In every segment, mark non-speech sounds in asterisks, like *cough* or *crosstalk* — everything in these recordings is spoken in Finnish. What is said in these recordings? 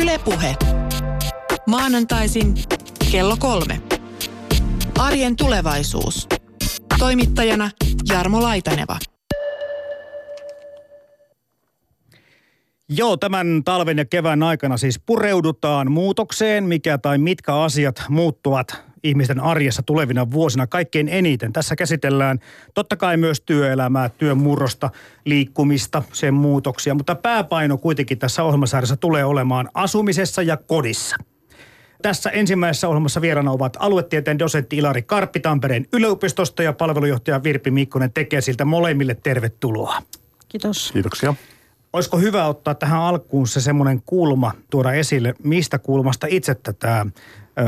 Ylepuhe. Maanantaisin kello kolme. Arjen tulevaisuus. Toimittajana Jarmo Laitaneva. Joo, tämän talven ja kevään aikana siis pureudutaan muutokseen, mikä tai mitkä asiat muuttuvat ihmisten arjessa tulevina vuosina kaikkein eniten. Tässä käsitellään totta kai myös työelämää, työn murrosta, liikkumista, sen muutoksia, mutta pääpaino kuitenkin tässä ohjelmasarjassa tulee olemaan asumisessa ja kodissa. Tässä ensimmäisessä ohjelmassa vieraana ovat aluetieteen dosentti Ilari Karppi Tampereen yliopistosta ja palvelujohtaja Virpi Mikkonen tekee siltä molemmille tervetuloa. Kiitos. Kiitoksia. Olisiko hyvä ottaa tähän alkuun se semmoinen kulma tuoda esille, mistä kulmasta itse tätä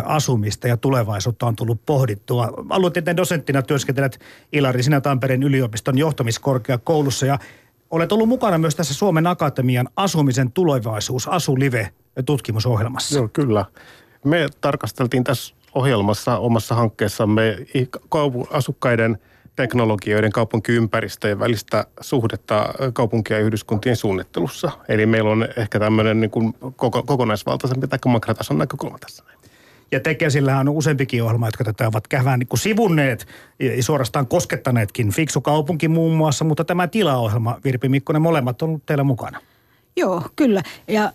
asumista ja tulevaisuutta on tullut pohdittua. Aluetieteen dosenttina työskentelet Ilari sinä Tampereen yliopiston johtamiskorkeakoulussa ja olet ollut mukana myös tässä Suomen Akatemian asumisen tulevaisuus, Asulive tutkimusohjelmassa. Joo, kyllä. Me tarkasteltiin tässä ohjelmassa omassa hankkeessamme asukkaiden teknologioiden kaupunkiympäristöjen välistä suhdetta kaupunkia ja yhdyskuntien suunnittelussa. Eli meillä on ehkä tämmöinen niin kuin koko, kokonaisvaltaisempi tai makrotason näkökulma tässä. Ja Tekesillä on useampikin ohjelma, jotka tätä ovat kähvään niin sivunneet ja suorastaan koskettaneetkin. Fiksu kaupunki muun muassa, mutta tämä tilaohjelma, Virpi Mikkonen, molemmat on ollut teillä mukana. Joo, kyllä. Ja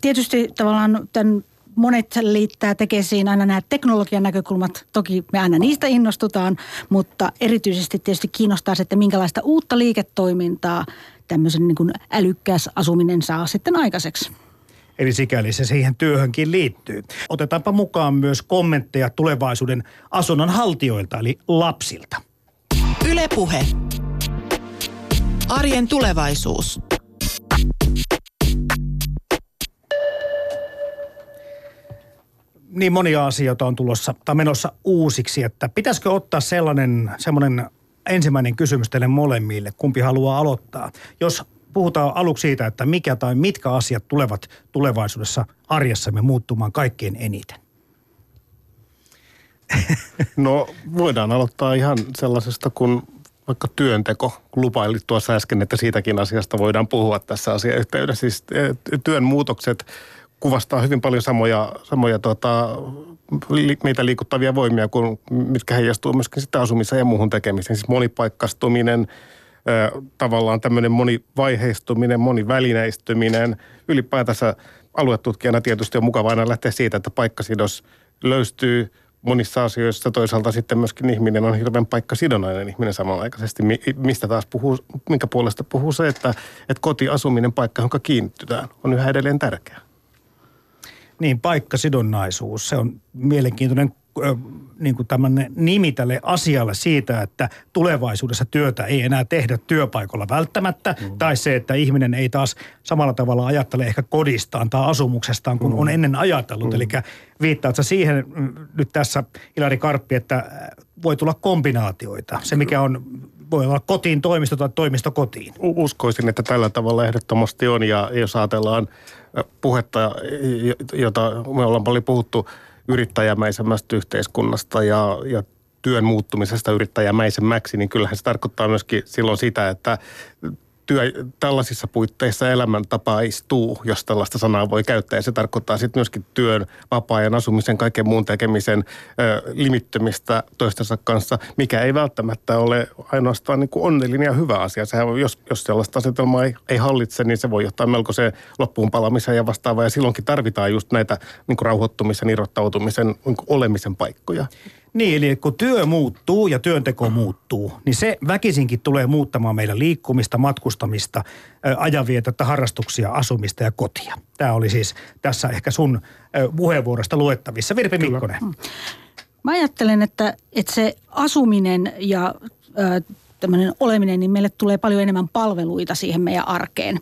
tietysti tavallaan tämän monet liittää tekesiin aina nämä teknologian näkökulmat. Toki me aina niistä innostutaan, mutta erityisesti tietysti kiinnostaa se, että minkälaista uutta liiketoimintaa tämmöisen niin kuin asuminen saa sitten aikaiseksi. Eli sikäli se siihen työhönkin liittyy. Otetaanpa mukaan myös kommentteja tulevaisuuden asunnon haltijoilta, eli lapsilta. Ylepuhe. Arjen tulevaisuus. Niin monia asioita on tulossa tai menossa uusiksi, että pitäisikö ottaa sellainen, semmoinen ensimmäinen kysymys teille molemmille, kumpi haluaa aloittaa. Jos puhutaan aluksi siitä, että mikä tai mitkä asiat tulevat tulevaisuudessa arjessamme muuttumaan kaikkein eniten? *laughs* No voidaan aloittaa ihan sellaisesta kuin vaikka työnteko. Lupailit tuossa äsken, että siitäkin asiasta voidaan puhua tässä asiayhteydessä. Siis eh, työn muutokset kuvastaa hyvin paljon samoja, samoja tota, meitä liikuttavia voimia, kuin, mitkä heijastuu myöskin sitä asumiseen ja muuhun tekemiseen. Siis monipaikkastuminen, tavallaan tämmöinen monivaiheistuminen, monivälineistyminen. Ylipäätänsä aluetutkijana tietysti on mukava aina lähteä siitä, että paikkasidos löystyy monissa asioissa. Toisaalta sitten myöskin ihminen on hirveän paikkasidonnainen ihminen samanaikaisesti, mistä taas puhuu, minkä puolesta puhuu se, että, että kotiasuminen, paikka, jonka kiinnittytään, on yhä edelleen tärkeä. Niin, paikkasidonnaisuus, se on mielenkiintoinen niin kuin tämmöinen nimi tälle asialle siitä, että tulevaisuudessa työtä ei enää tehdä työpaikalla välttämättä, mm. tai se, että ihminen ei taas samalla tavalla ajattele ehkä kodistaan tai asumuksestaan kuin mm. on ennen ajatellut. Mm. Eli viittaat sä siihen mm, nyt tässä, Ilari Karppi, että voi tulla kombinaatioita. Se, mikä on voi olla kotiin toimisto tai toimisto kotiin. Uskoisin, että tällä tavalla ehdottomasti on ja jos ajatellaan puhetta, jota me ollaan paljon puhuttu yrittäjämäisemmästä yhteiskunnasta ja, ja työn muuttumisesta yrittäjämäisemmäksi, niin kyllähän se tarkoittaa myöskin silloin sitä, että työ tällaisissa puitteissa elämäntapaistuu, jos tällaista sanaa voi käyttää. Ja se tarkoittaa sitten myöskin työn, vapaa-ajan asumisen, kaiken muun tekemisen ö, limittymistä toistensa kanssa, mikä ei välttämättä ole ainoastaan niin kuin onnellinen ja hyvä asia. Sehän, jos, jos sellaista asetelmaa ei, ei hallitse, niin se voi johtaa melkoiseen loppuun palamiseen ja vastaavaan. Ja silloinkin tarvitaan just näitä niin kuin rauhoittumisen, irrottautumisen, niin kuin olemisen paikkoja. Niin, eli kun työ muuttuu ja työnteko muuttuu, niin se väkisinkin tulee muuttamaan meidän liikkumista, matkustamista, ajanvietettä, harrastuksia, asumista ja kotia. Tämä oli siis tässä ehkä sun puheenvuorosta luettavissa. Virpi. Mikkonen. Mm. Mä ajattelen, että, että se asuminen ja tämmöinen oleminen, niin meille tulee paljon enemmän palveluita siihen meidän arkeen.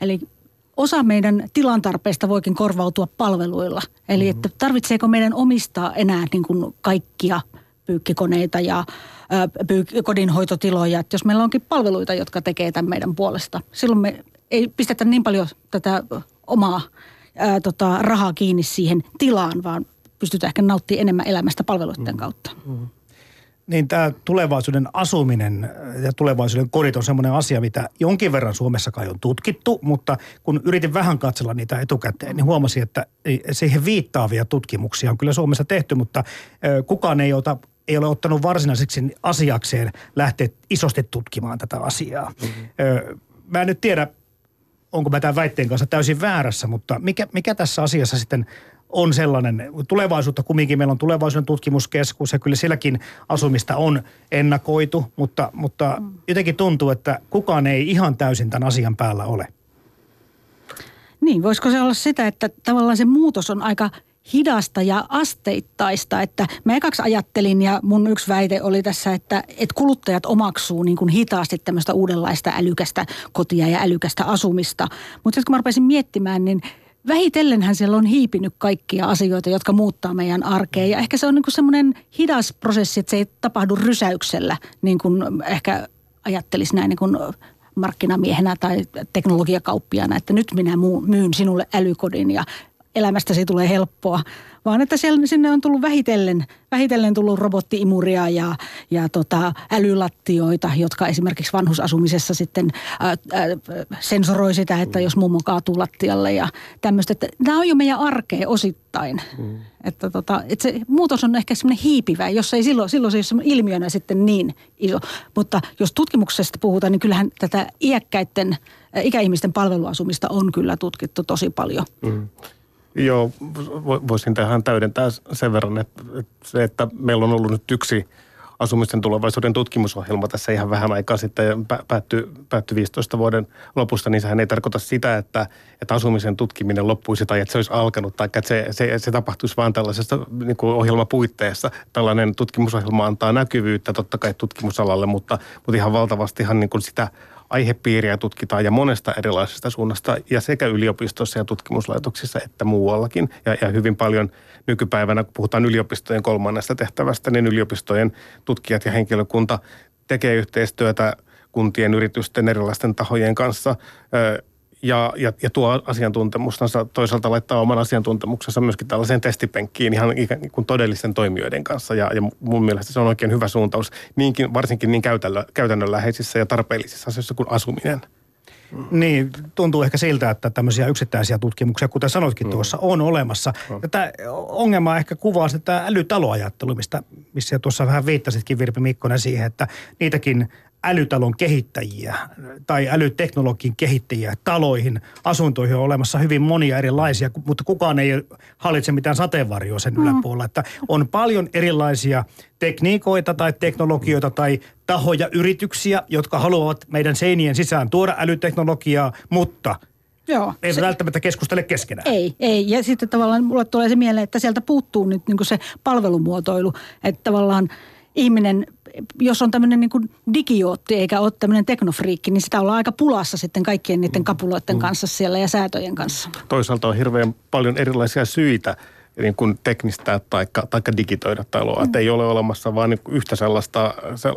Eli osa meidän tilantarpeista voikin korvautua palveluilla. Eli mm-hmm. että tarvitseeko meidän omistaa enää niin kuin kaikkia pyykkikoneita ja pyykki, kodinhoitotiloja. Että jos meillä onkin palveluita, jotka tekee tämän meidän puolesta, silloin me ei pistetä niin paljon tätä omaa ää, tota, rahaa kiinni siihen tilaan, vaan pystytään ehkä nauttimaan enemmän elämästä palveluiden mm-hmm. kautta. Mm-hmm. Niin tämä tulevaisuuden asuminen ja tulevaisuuden kodit on semmoinen asia, mitä jonkin verran Suomessa kai on tutkittu, mutta kun yritin vähän katsella niitä etukäteen, niin huomasin, että siihen viittaavia tutkimuksia on kyllä Suomessa tehty, mutta kukaan ei ota ei ole ottanut varsinaiseksi asiakseen lähteä isosti tutkimaan tätä asiaa. Mm-hmm. Mä en nyt tiedä, onko mä tämän väitteen kanssa täysin väärässä, mutta mikä, mikä tässä asiassa sitten on sellainen, tulevaisuutta kumminkin meillä on tulevaisuuden tutkimuskeskus ja kyllä sielläkin asumista on ennakoitu, mutta, mutta mm. jotenkin tuntuu, että kukaan ei ihan täysin tämän asian päällä ole. Niin, voisiko se olla sitä, että tavallaan se muutos on aika hidasta ja asteittaista. Että mä ekaksi ajattelin ja mun yksi väite oli tässä, että, että kuluttajat omaksuu niin kuin hitaasti tämmöistä uudenlaista älykästä kotia ja älykästä asumista. Mutta sitten kun mä rupesin miettimään, niin vähitellenhän siellä on hiipinyt kaikkia asioita, jotka muuttaa meidän arkea. Ja ehkä se on niin semmoinen hidas prosessi, että se ei tapahdu rysäyksellä, niin kuin ehkä ajattelisi näin niin kuin markkinamiehenä tai teknologiakauppiana, että nyt minä myyn sinulle älykodin ja elämästäsi tulee helppoa, vaan että siellä, sinne on tullut vähitellen, vähitellen tullut robottiimuria ja, ja tota, älylattioita, jotka esimerkiksi vanhusasumisessa sitten ää, ää, sensoroi sitä, että jos mummo kaatuu lattialle ja tämmöistä. Että nämä on jo meidän arkea osittain. Mm. Että, tota, että se muutos on ehkä semmoinen hiipivä, jos ei silloin, silloin se ei ole ilmiönä sitten niin iso. Mutta jos tutkimuksesta puhutaan, niin kyllähän tätä iäkkäiden, ikäihmisten palveluasumista on kyllä tutkittu tosi paljon. Mm. Joo, voisin tähän täydentää sen verran, että se, että meillä on ollut nyt yksi asumisen tulevaisuuden tutkimusohjelma tässä ihan vähän aikaa sitten päättyi, päättyi 15 vuoden lopusta, niin sehän ei tarkoita sitä, että, että asumisen tutkiminen loppuisi tai että se olisi alkanut tai että se, se, se tapahtuisi vain tällaisessa niin kuin ohjelmapuitteissa. Tällainen tutkimusohjelma antaa näkyvyyttä totta kai tutkimusalalle, mutta, mutta ihan valtavastihan niin kuin sitä aihepiiriä tutkitaan ja monesta erilaisesta suunnasta ja sekä yliopistossa ja tutkimuslaitoksissa että muuallakin. Ja, ja hyvin paljon nykypäivänä, kun puhutaan yliopistojen kolmannesta tehtävästä, niin yliopistojen tutkijat ja henkilökunta tekee yhteistyötä kuntien, yritysten, erilaisten tahojen kanssa ja, ja, ja tuo asiantuntemustansa toisaalta laittaa oman asiantuntemuksensa myöskin tällaiseen testipenkkiin ihan ikään kuin todellisten toimijoiden kanssa. Ja, ja mun mielestä se on oikein hyvä suuntaus, niinkin, varsinkin niin käytännönläheisissä ja tarpeellisissa asioissa kuin asuminen. Niin, tuntuu ehkä siltä, että tämmöisiä yksittäisiä tutkimuksia, kuten sanoitkin mm. tuossa, on olemassa. Mm. Ja tämä ongelma ehkä kuvaa sitä älytaloajattelu, mistä, missä tuossa vähän viittasitkin Virpi Mikkonen siihen, että niitäkin älytalon kehittäjiä tai älyteknologian kehittäjiä taloihin, asuntoihin on olemassa hyvin monia erilaisia, mutta kukaan ei hallitse mitään sateenvarjoa sen mm. yläpuolella. Että on paljon erilaisia tekniikoita tai teknologioita tai tahoja, yrityksiä, jotka haluavat meidän seinien sisään tuoda älyteknologiaa, mutta – Joo, ei se, välttämättä keskustele keskenään. Ei, ei. Ja sitten tavallaan mulle tulee se mieleen, että sieltä puuttuu nyt niin se palvelumuotoilu. Että tavallaan ihminen jos on tämmöinen niin kuin digijootti eikä ole tämmöinen teknofriikki, niin sitä ollaan aika pulassa sitten kaikkien niiden kapuloiden mm. kanssa siellä ja säätöjen kanssa. Toisaalta on hirveän paljon erilaisia syitä niin kuin teknistää tai taikka digitoida taloa. Mm. Että ei ole olemassa vain niin yhtä sellaista,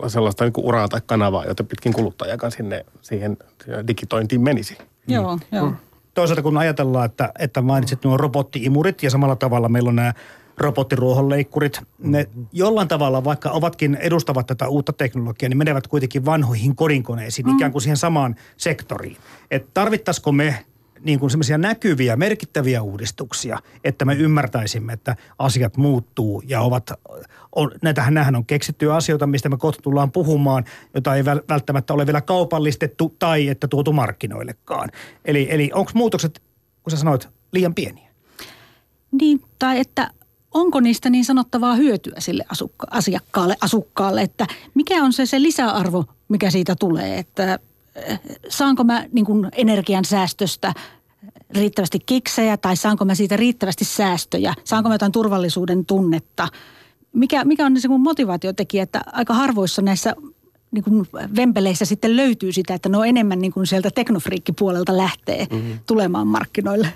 sellaista niin kuin uraa tai kanavaa, jota pitkin kuluttajakaan sinne siihen digitointiin menisi. Joo, mm. joo. Mm. Toisaalta kun ajatellaan, että, että mainitsit nuo robottiimurit ja samalla tavalla meillä on nämä robottiruohonleikkurit, ne jollain tavalla, vaikka ovatkin edustavat tätä uutta teknologiaa, niin menevät kuitenkin vanhoihin kodinkoneisiin, mm. ikään kuin siihen samaan sektoriin. Että tarvittaisiko me niin kuin semmoisia näkyviä, merkittäviä uudistuksia, että me ymmärtäisimme, että asiat muuttuu ja ovat, on, näitähän nämähän on keksittyjä asioita, mistä me kohta tullaan puhumaan, jota ei välttämättä ole vielä kaupallistettu tai että tuotu markkinoillekaan. Eli, eli onko muutokset, kun sä sanoit, liian pieniä? Niin, tai että onko niistä niin sanottavaa hyötyä sille asukka- asiakkaalle, asukkaalle, että mikä on se, se lisäarvo, mikä siitä tulee, että eh, saanko mä niin kuin energian säästöstä riittävästi kiksejä tai saanko mä siitä riittävästi säästöjä, saanko mä jotain turvallisuuden tunnetta. Mikä, mikä on se mun motivaatiotekijä, että aika harvoissa näissä niin kuin vempeleissä sitten löytyy sitä, että ne on enemmän niin kuin sieltä teknofriikkipuolelta lähtee mm-hmm. tulemaan markkinoille.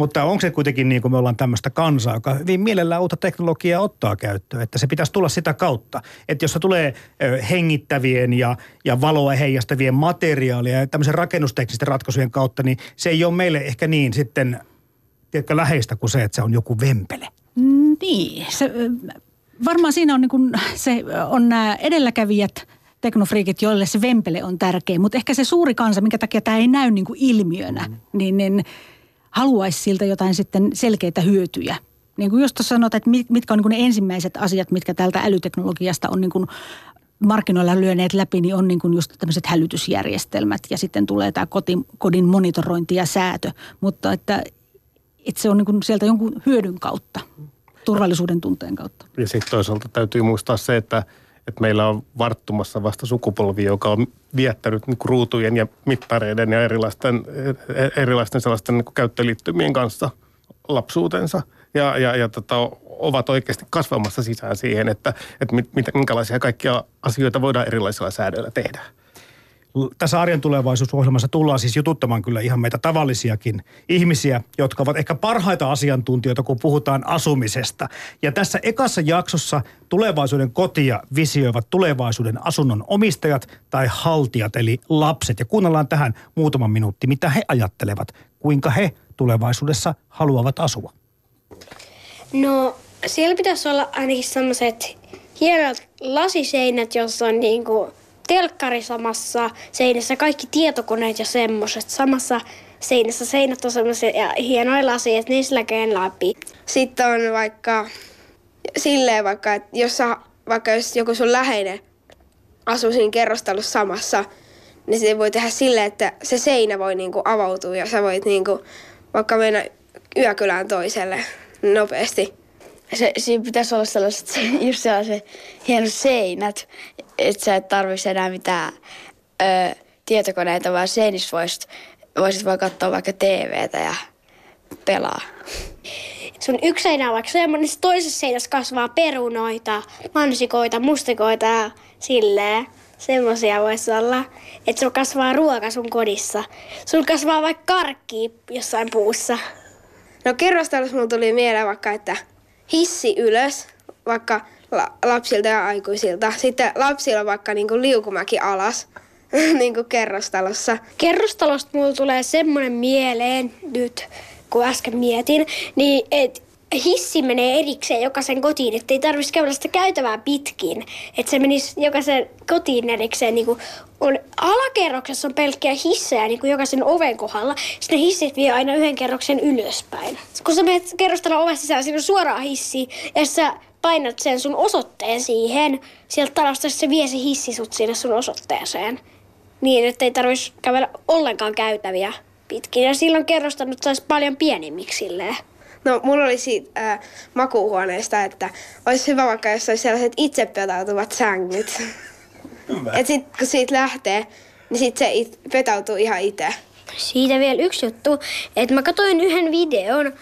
Mutta onko se kuitenkin niin kuin me ollaan tämmöistä kansaa, joka hyvin mielellään uutta teknologiaa ottaa käyttöön, että se pitäisi tulla sitä kautta. Että jos se tulee hengittävien ja, ja valoa heijastavien materiaalia ja tämmöisen rakennusteknisten ratkaisujen kautta, niin se ei ole meille ehkä niin sitten tiedätkö, läheistä kuin se, että se on joku vempele. Niin, se, varmaan siinä on, niin kuin, se, on nämä edelläkävijät, teknofriikit, joille se vempele on tärkeä. Mutta ehkä se suuri kansa, minkä takia tämä ei näy niin kuin ilmiönä, mm. niin, niin haluaisi siltä jotain sitten selkeitä hyötyjä. Niin kuin just sanotaan, että mitkä on niin ne ensimmäiset asiat, mitkä tältä älyteknologiasta on niin kuin markkinoilla lyöneet läpi, niin on niin kuin just tämmöiset hälytysjärjestelmät ja sitten tulee tämä kodin, kodin monitorointi ja säätö. Mutta että, että se on niin kuin sieltä jonkun hyödyn kautta, turvallisuuden tunteen kautta. Ja sitten toisaalta täytyy muistaa se, että, että meillä on varttumassa vasta sukupolvi, joka on viettänyt niin ruutujen ja mittareiden ja erilaisten, erilaisten sellaisten niin käyttöliittymien kanssa lapsuutensa. Ja, ja, ja tota, ovat oikeasti kasvamassa sisään siihen, että, että mit, minkälaisia kaikkia asioita voidaan erilaisilla säädöillä tehdä. Tässä arjen tulevaisuusohjelmassa tullaan siis jututtamaan kyllä ihan meitä tavallisiakin ihmisiä, jotka ovat ehkä parhaita asiantuntijoita, kun puhutaan asumisesta. Ja tässä ekassa jaksossa tulevaisuuden kotia visioivat tulevaisuuden asunnon omistajat tai haltijat, eli lapset. Ja kuunnellaan tähän muutaman minuutti, mitä he ajattelevat, kuinka he tulevaisuudessa haluavat asua. No siellä pitäisi olla ainakin sellaiset hienot lasiseinät, jossa on niinku telkkari samassa seinässä, kaikki tietokoneet ja semmoiset samassa seinässä. Seinät on semmoisia ja hienoja lasia, että niissä näkee läpi. Sitten on vaikka silleen vaikka, että jos, sä, vaikka jos joku sun läheinen asuu siinä kerrostalossa samassa, niin se voi tehdä silleen, että se seinä voi niinku avautua ja sä voit niinku vaikka mennä yökylään toiselle nopeasti se, siinä pitäisi olla sellaiset, just sellaiset hienot seinät, että sä et tarvitsisi enää mitään ö, tietokoneita, vaan seinissä voisit, voisit vaan katsoa vaikka TVtä ja pelaa. Sun yksi seinä on vaikka semmoinen, niin toisessa seinässä kasvaa perunoita, mansikoita, mustikoita ja silleen. Semmoisia voisi olla, että sulla kasvaa ruoka sun kodissa. Sulla kasvaa vaikka karkki jossain puussa. No kerrostalossa mulla tuli mieleen vaikka, että hissi ylös, vaikka la- lapsilta ja aikuisilta. Sitten lapsilla vaikka niinku liukumäki alas, *laughs* niin kuin kerrostalossa. Kerrostalosta mulla tulee semmoinen mieleen nyt, kun äsken mietin, niin että hissi menee erikseen jokaisen kotiin, että ei tarvitsisi käydä sitä käytävää pitkin. Että se menisi jokaisen kotiin erikseen. Niin on, alakerroksessa on pelkkiä hissejä niin kuin jokaisen oven kohdalla. Sitten ne hissit vie aina yhden kerroksen ylöspäin. Kun sä menet kerrostalon ovesta sisään, siinä on suoraan hissi. Ja sä painat sen sun osoitteen siihen. Sieltä talosta se vie se hissi sut sinne sun osoitteeseen. Niin, että ei tarvitsisi kävellä ollenkaan käytäviä pitkin. Ja silloin kerrostanut saisi paljon pienemmiksi silleen. No, mulla oli siitä äh, makuuhuoneesta, että olisi hyvä vaikka, jos olisi sellaiset itsepetautuvat sängyt. Et sit kun siitä lähtee, niin sit se it, petautuu ihan itse. Siitä vielä yksi juttu, että mä katsoin yhden videon,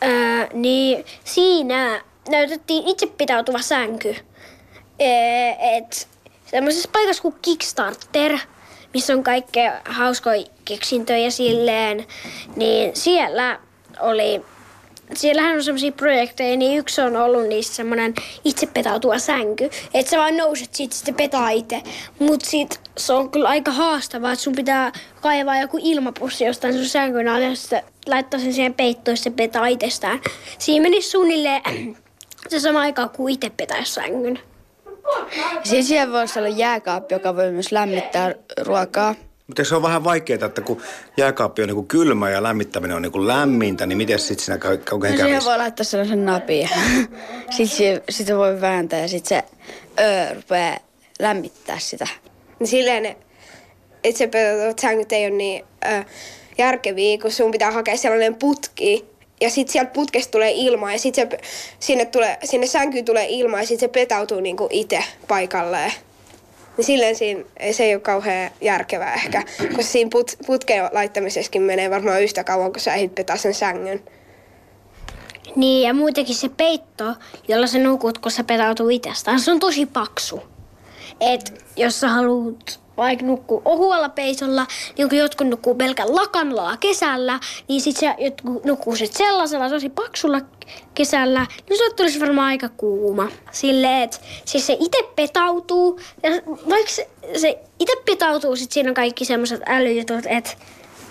ää, niin siinä näytettiin itsepetautuva sänky. Et semmoisessa paikassa kuin Kickstarter, missä on kaikkea hauskoja keksintöjä silleen, niin siellä oli siellähän on semmoisia projekteja, niin yksi on ollut niissä semmoinen itse petautuva sänky. Että sä vaan nouset siitä, sitten petaa itse. Mut sit se on kyllä aika haastavaa, että sun pitää kaivaa joku ilmapussi jostain sun sänkyn alle, ja laittaa sen siihen peittoon, se petaa itsestään. Siinä menisi suunnilleen *clears throat* se sama aika kuin itse petäisi sängyn. Siis siellä voisi olla jääkaappi, joka voi myös lämmittää ruokaa. Mutta se on vähän vaikeaa, että kun jääkaappi on niin kylmä ja lämmittäminen on niin lämmintä, niin miten sitten siinä oikein no, Siihen voi laittaa sellaisen napin. *laughs* sitten se, sit voi vääntää ja sitten se öö, rupeaa lämmittää sitä. Niin silleen ne itsepetoutuvat sängyt ei ole niin ö, järkeviä, kun sun pitää hakea sellainen putki, ja sitten sieltä putkesta tulee ilmaa ja sitten sinne, tulee, sinne sänkyyn tulee ilmaa ja sitten se petautuu niinku itse paikalleen. Niin silleen siinä, se ei ole kauhean järkevää ehkä, koska siinä put, putkeen laittamisessakin menee varmaan yhtä kauan, kun sä ehdit petaa sen sängyn. Niin, ja muutenkin se peitto, jolla sä nukut, kun sä petautuu itsestään, se on tosi paksu. Et jos sä haluat vaikka nukkuu ohualla peisolla, niin kun jotkut nukkuu pelkän lakanlaa kesällä, niin sit se jotkut nukkuu sit sellaisella tosi paksulla kesällä, niin se tulisi varmaan aika kuuma. Silleen, että siis se itse petautuu, ja vaikka se, se itse petautuu, sit siinä on kaikki semmoiset älyjutut, että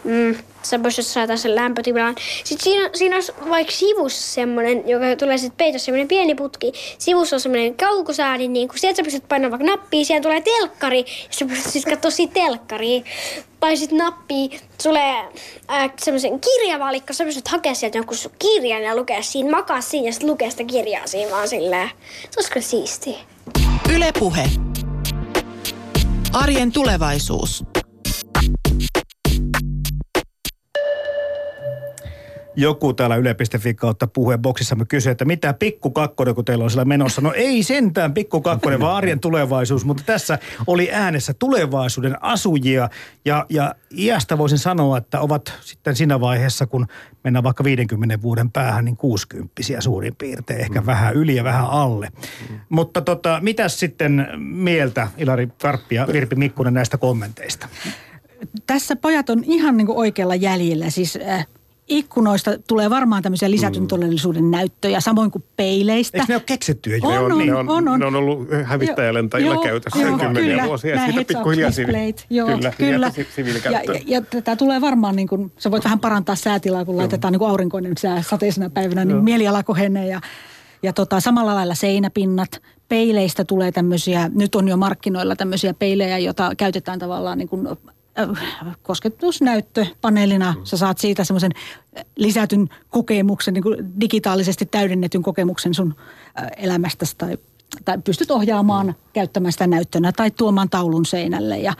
mm, sä pystyt saada sen lämpötilan. Sitten siinä, siinä olisi vaikka sivussa semmoinen, joka tulee sitten peitossa semmoinen pieni putki. Sivussa on semmoinen kaukosääni, niin kun sieltä sä pystyt painamaan vaikka nappia, siellä tulee telkkari, ja sä pystyt sitten katsoa siitä telkkaria. Tai sitten nappi, tulee äh, semmoisen kirjavalikko, sä pystyt hakemaan sieltä jonkun sun kirjan ja lukea siinä, makaa siinä ja sitten lukea sitä kirjaa siinä vaan silleen. Se olisi kyllä siistiä. Yle Puhe. Arjen tulevaisuus. Joku täällä yle.fi kautta puheboksissa me kysyy, että mitä pikku kakkonen, kun teillä on siellä menossa. No ei sentään pikku kakkonen, vaan arjen tulevaisuus. Mutta tässä oli äänessä tulevaisuuden asujia. Ja, ja iästä voisin sanoa, että ovat sitten siinä vaiheessa, kun mennään vaikka 50 vuoden päähän, niin 60 suurin piirtein. Ehkä mm. vähän yli ja vähän alle. Mm. Mutta tota, mitäs sitten mieltä Ilari Karppi ja Virpi Mikkunen näistä kommenteista? Tässä pojat on ihan niin kuin oikealla jäljellä. Siis äh, ikkunoista tulee varmaan tämmöisiä lisätyn mm. todellisuuden näyttöjä, samoin kuin peileistä. Eikö ne ole keksitty jo? On, on, ne, on, on, on. ne on ollut hävittäjälentäjillä Joo, käytössä joo, kymmeniä kyllä. vuosia. Ja siitä pikkuhiljaa sivi, displayt, Joo, kyllä, kyllä. Ja, siviilikäyttöön. ja, ja tämä tulee varmaan, niin kuin, sä voit vähän parantaa säätilaa, kun laitetaan niin kuin aurinkoinen sää sateisena päivänä, niin mieliala kohenee ja, ja tota, samalla lailla seinäpinnat. Peileistä tulee tämmöisiä, nyt on jo markkinoilla tämmöisiä peilejä, joita käytetään tavallaan niin kuin kosketusnäyttö paneelina. Sä saat siitä semmoisen lisätyn kokemuksen, niin kuin digitaalisesti täydennetyn kokemuksen sun elämästäsi tai, tai pystyt ohjaamaan käyttämään sitä näyttönä tai tuomaan taulun seinälle. Ja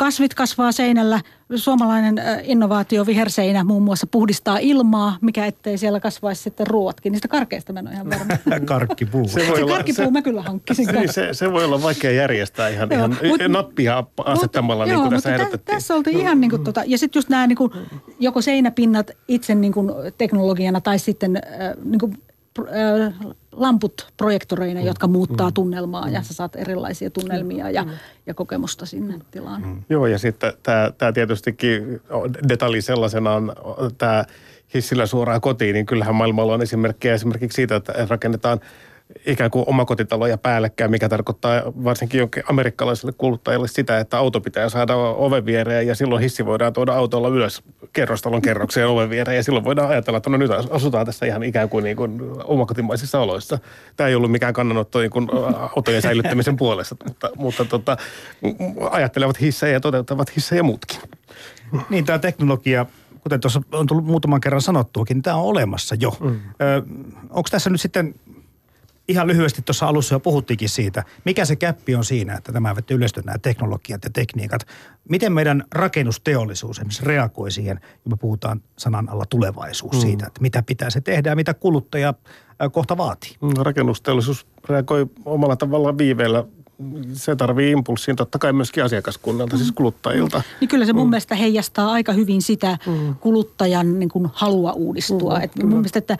kasvit kasvaa seinällä. Suomalainen innovaatio viherseinä muun muassa puhdistaa ilmaa, mikä ettei siellä kasvaisi sitten ruoatkin. Niistä karkeista mä en ole ihan varma. *laughs* Karkkipuu. Se Se karkkipuu mä kyllä hankkisin. Se, se, se voi olla vaikea järjestää ihan, Joo, ihan mut- nappia asettamalla, niin joo, kuin tässä mutta tä- tässä oltiin ihan niin kuin tota, ja sitten just nämä niin kuin, joko seinäpinnat itse niin kuin teknologiana tai sitten äh, niin kuin, lamput projektoreina, jotka muuttaa tunnelmaa ja sä saat erilaisia tunnelmia ja, ja kokemusta sinne tilaan. Joo, ja sitten tämä, tämä tietystikin detalji sellaisenaan, tämä hissillä suoraan kotiin, niin kyllähän maailmalla on esimerkkejä esimerkiksi siitä, että rakennetaan ikään kuin omakotitaloja päällekkäin, mikä tarkoittaa varsinkin jonkin amerikkalaiselle kuluttajalle sitä, että auto pitää saada oven viereen ja silloin hissi voidaan tuoda autolla ylös kerrostalon kerrokseen oven viereen ja silloin voidaan ajatella, että no nyt asutaan tässä ihan ikään kuin, niin kuin omakotimaisissa oloissa. Tämä ei ollut mikään kannanotto niin kuin autojen säilyttämisen puolesta, mutta, mutta tota, ajattelevat hissejä ja toteuttavat hissejä muutkin. Niin tämä teknologia, kuten tuossa on tullut muutaman kerran sanottuakin, niin tämä on olemassa jo. Mm. Onko tässä nyt sitten, ihan lyhyesti tuossa alussa jo puhuttiinkin siitä, mikä se käppi on siinä, että tämä vettä yleistyy nämä teknologiat ja tekniikat. Miten meidän rakennusteollisuus esimerkiksi reagoi siihen, kun me puhutaan sanan alla tulevaisuus mm. siitä, että mitä pitää se tehdä ja mitä kuluttaja kohta vaatii. No, Rakennusteollisuus reagoi omalla tavallaan viiveellä. Se tarvii impulssiin totta kai myöskin asiakaskunnalta, siis kuluttajilta. Niin kyllä se mun mm. mielestä heijastaa aika hyvin sitä mm. kuluttajan niin kuin halua uudistua. Mm, Et mun mielestä, että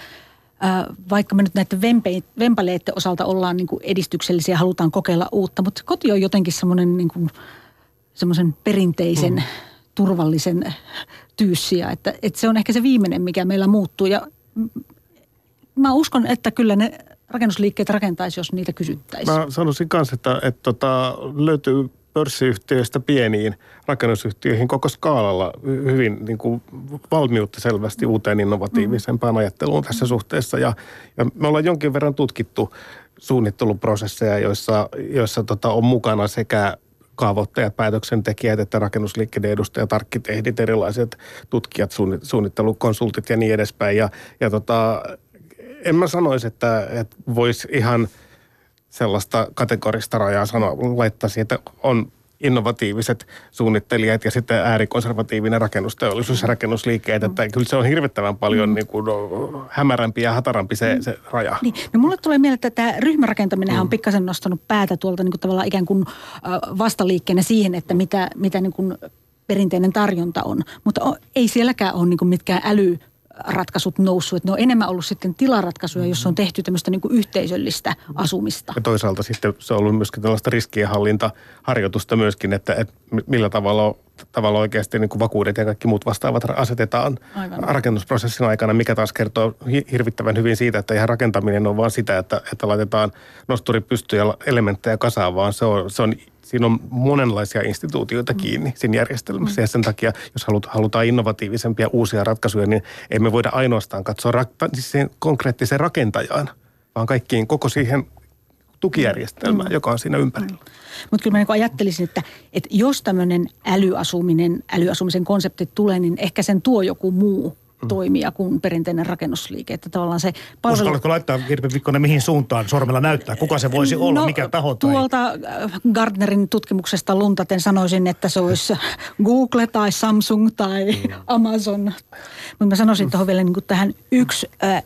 vaikka me nyt näiden vempe, vempaleiden osalta ollaan niin kuin edistyksellisiä, halutaan kokeilla uutta, mutta koti on jotenkin semmoinen niin kuin, semmoisen perinteisen, mm. turvallisen tyyssiä, että, että se on ehkä se viimeinen, mikä meillä muuttuu. Ja mä uskon, että kyllä ne rakennusliikkeet rakentaisi, jos niitä kysyttäisiin. Mä sanoisin kanssa, että, että tota, löytyy pörssiyhtiöistä pieniin rakennusyhtiöihin koko skaalalla hyvin niin kuin valmiutta selvästi uuteen innovatiivisempaan ajatteluun tässä suhteessa. Ja, ja me ollaan jonkin verran tutkittu suunnitteluprosesseja, joissa, joissa tota, on mukana sekä kaavoittajat, päätöksentekijät, että rakennusliikkeiden edustajat, arkkitehdit, erilaiset tutkijat, suunnittelukonsultit ja niin edespäin. Ja, ja tota, en mä sanoisi, että, että voisi ihan sellaista kategorista rajaa sanoa, laittaisi, että on innovatiiviset suunnittelijat ja sitten äärikonservatiivinen rakennusteollisuus ja rakennusliikkeet, että kyllä se on hirvittävän paljon mm. niin kuin, no, hämärämpi ja hatarampi se, se raja. Niin, no mulle tulee mieleen, että tämä ryhmärakentaminen mm. on pikkasen nostanut päätä tuolta niin kuin tavallaan ikään kuin vastaliikkeenä siihen, että mitä, mitä niin kuin perinteinen tarjonta on. Mutta ei sielläkään ole niin mitkään äly ratkaisut noussut. Että ne on enemmän ollut sitten tilaratkaisuja, jossa on tehty tämmöistä niin kuin yhteisöllistä asumista. Ja toisaalta sitten se on ollut myöskin tällaista riskienhallintaharjoitusta myöskin, että, että millä tavalla, tavalla oikeasti niin kuin vakuudet ja kaikki muut vastaavat asetetaan Aivan. rakennusprosessin aikana, mikä taas kertoo hirvittävän hyvin siitä, että ihan rakentaminen on vaan sitä, että, että laitetaan nosturi pystyyn ja elementtejä kasaan, vaan se on, se on siinä on monenlaisia instituutioita kiinni siinä järjestelmässä. Ja sen takia, jos halut, halutaan innovatiivisempia uusia ratkaisuja, niin emme voida ainoastaan katsoa rak- siis siihen konkreettiseen rakentajaan, vaan kaikkiin koko siihen tukijärjestelmään, mm. joka on siinä ympärillä. Mm. Mutta kyllä mä niin ajattelisin, että, että jos tämmöinen älyasuminen, älyasumisen konsepti tulee, niin ehkä sen tuo joku muu mm. Toimija kuin perinteinen rakennusliike. Että tavallaan se palvelu... Uskallatko laittaa, Virpi Vikkonen, mihin suuntaan sormella näyttää? Kuka se voisi olla? No, mikä taho? Tai... Tuolta äh, Gardnerin tutkimuksesta luntaten sanoisin, että se olisi *laughs* Google tai Samsung tai mm. Amazon. Mutta mä sanoisin tuohon vielä niin tähän yksi äh,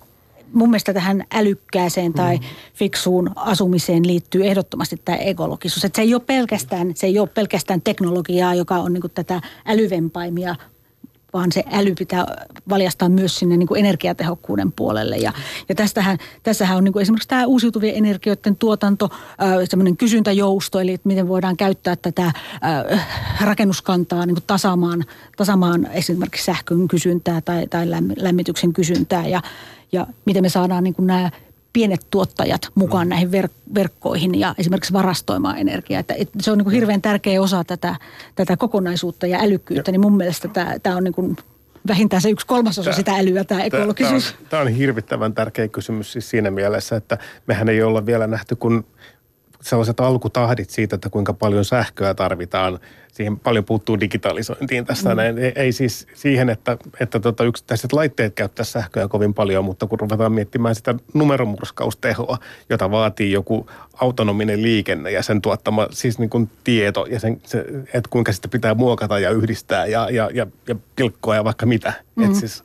mun mielestä tähän älykkääseen tai mm. fiksuun asumiseen liittyy ehdottomasti tämä ekologisuus. Että se ei ole pelkästään, se ei ole pelkästään teknologiaa, joka on niin tätä älyvempaimia, vaan se äly pitää valjastaa myös sinne niin kuin energiatehokkuuden puolelle. Ja, ja tästähän, tässähän on niin kuin esimerkiksi tämä uusiutuvien energioiden tuotanto, semmoinen kysyntäjousto, eli miten voidaan käyttää tätä rakennuskantaa niin kuin tasaamaan, tasaamaan esimerkiksi sähkön kysyntää tai, tai lämmityksen kysyntää ja, ja miten me saadaan niin kuin nämä pienet tuottajat mukaan mm. näihin verk- verkkoihin ja esimerkiksi varastoimaan energiaa. Että, että se on niin kuin hirveän tärkeä osa tätä, tätä kokonaisuutta ja älykkyyttä, ja. niin mun mielestä tämä, tämä on niin kuin vähintään se yksi kolmasosa tämä, sitä älyä, tämä ekologisuus. Tämä on, tämä on hirvittävän tärkeä kysymys siis siinä mielessä, että mehän ei olla vielä nähty, kun sellaiset alkutahdit siitä, että kuinka paljon sähköä tarvitaan. Siihen paljon puuttuu digitalisointiin tässä. Mm. Näin. Ei, ei siis siihen, että, että tota yksittäiset laitteet käyttää sähköä kovin paljon, mutta kun ruvetaan miettimään sitä numeromurskaustehoa, jota vaatii joku autonominen liikenne ja sen tuottama siis niin kuin tieto ja sen, se, että kuinka sitä pitää muokata ja yhdistää ja, ja, ja, ja pilkkoa ja vaikka mitä. Mm. Et siis,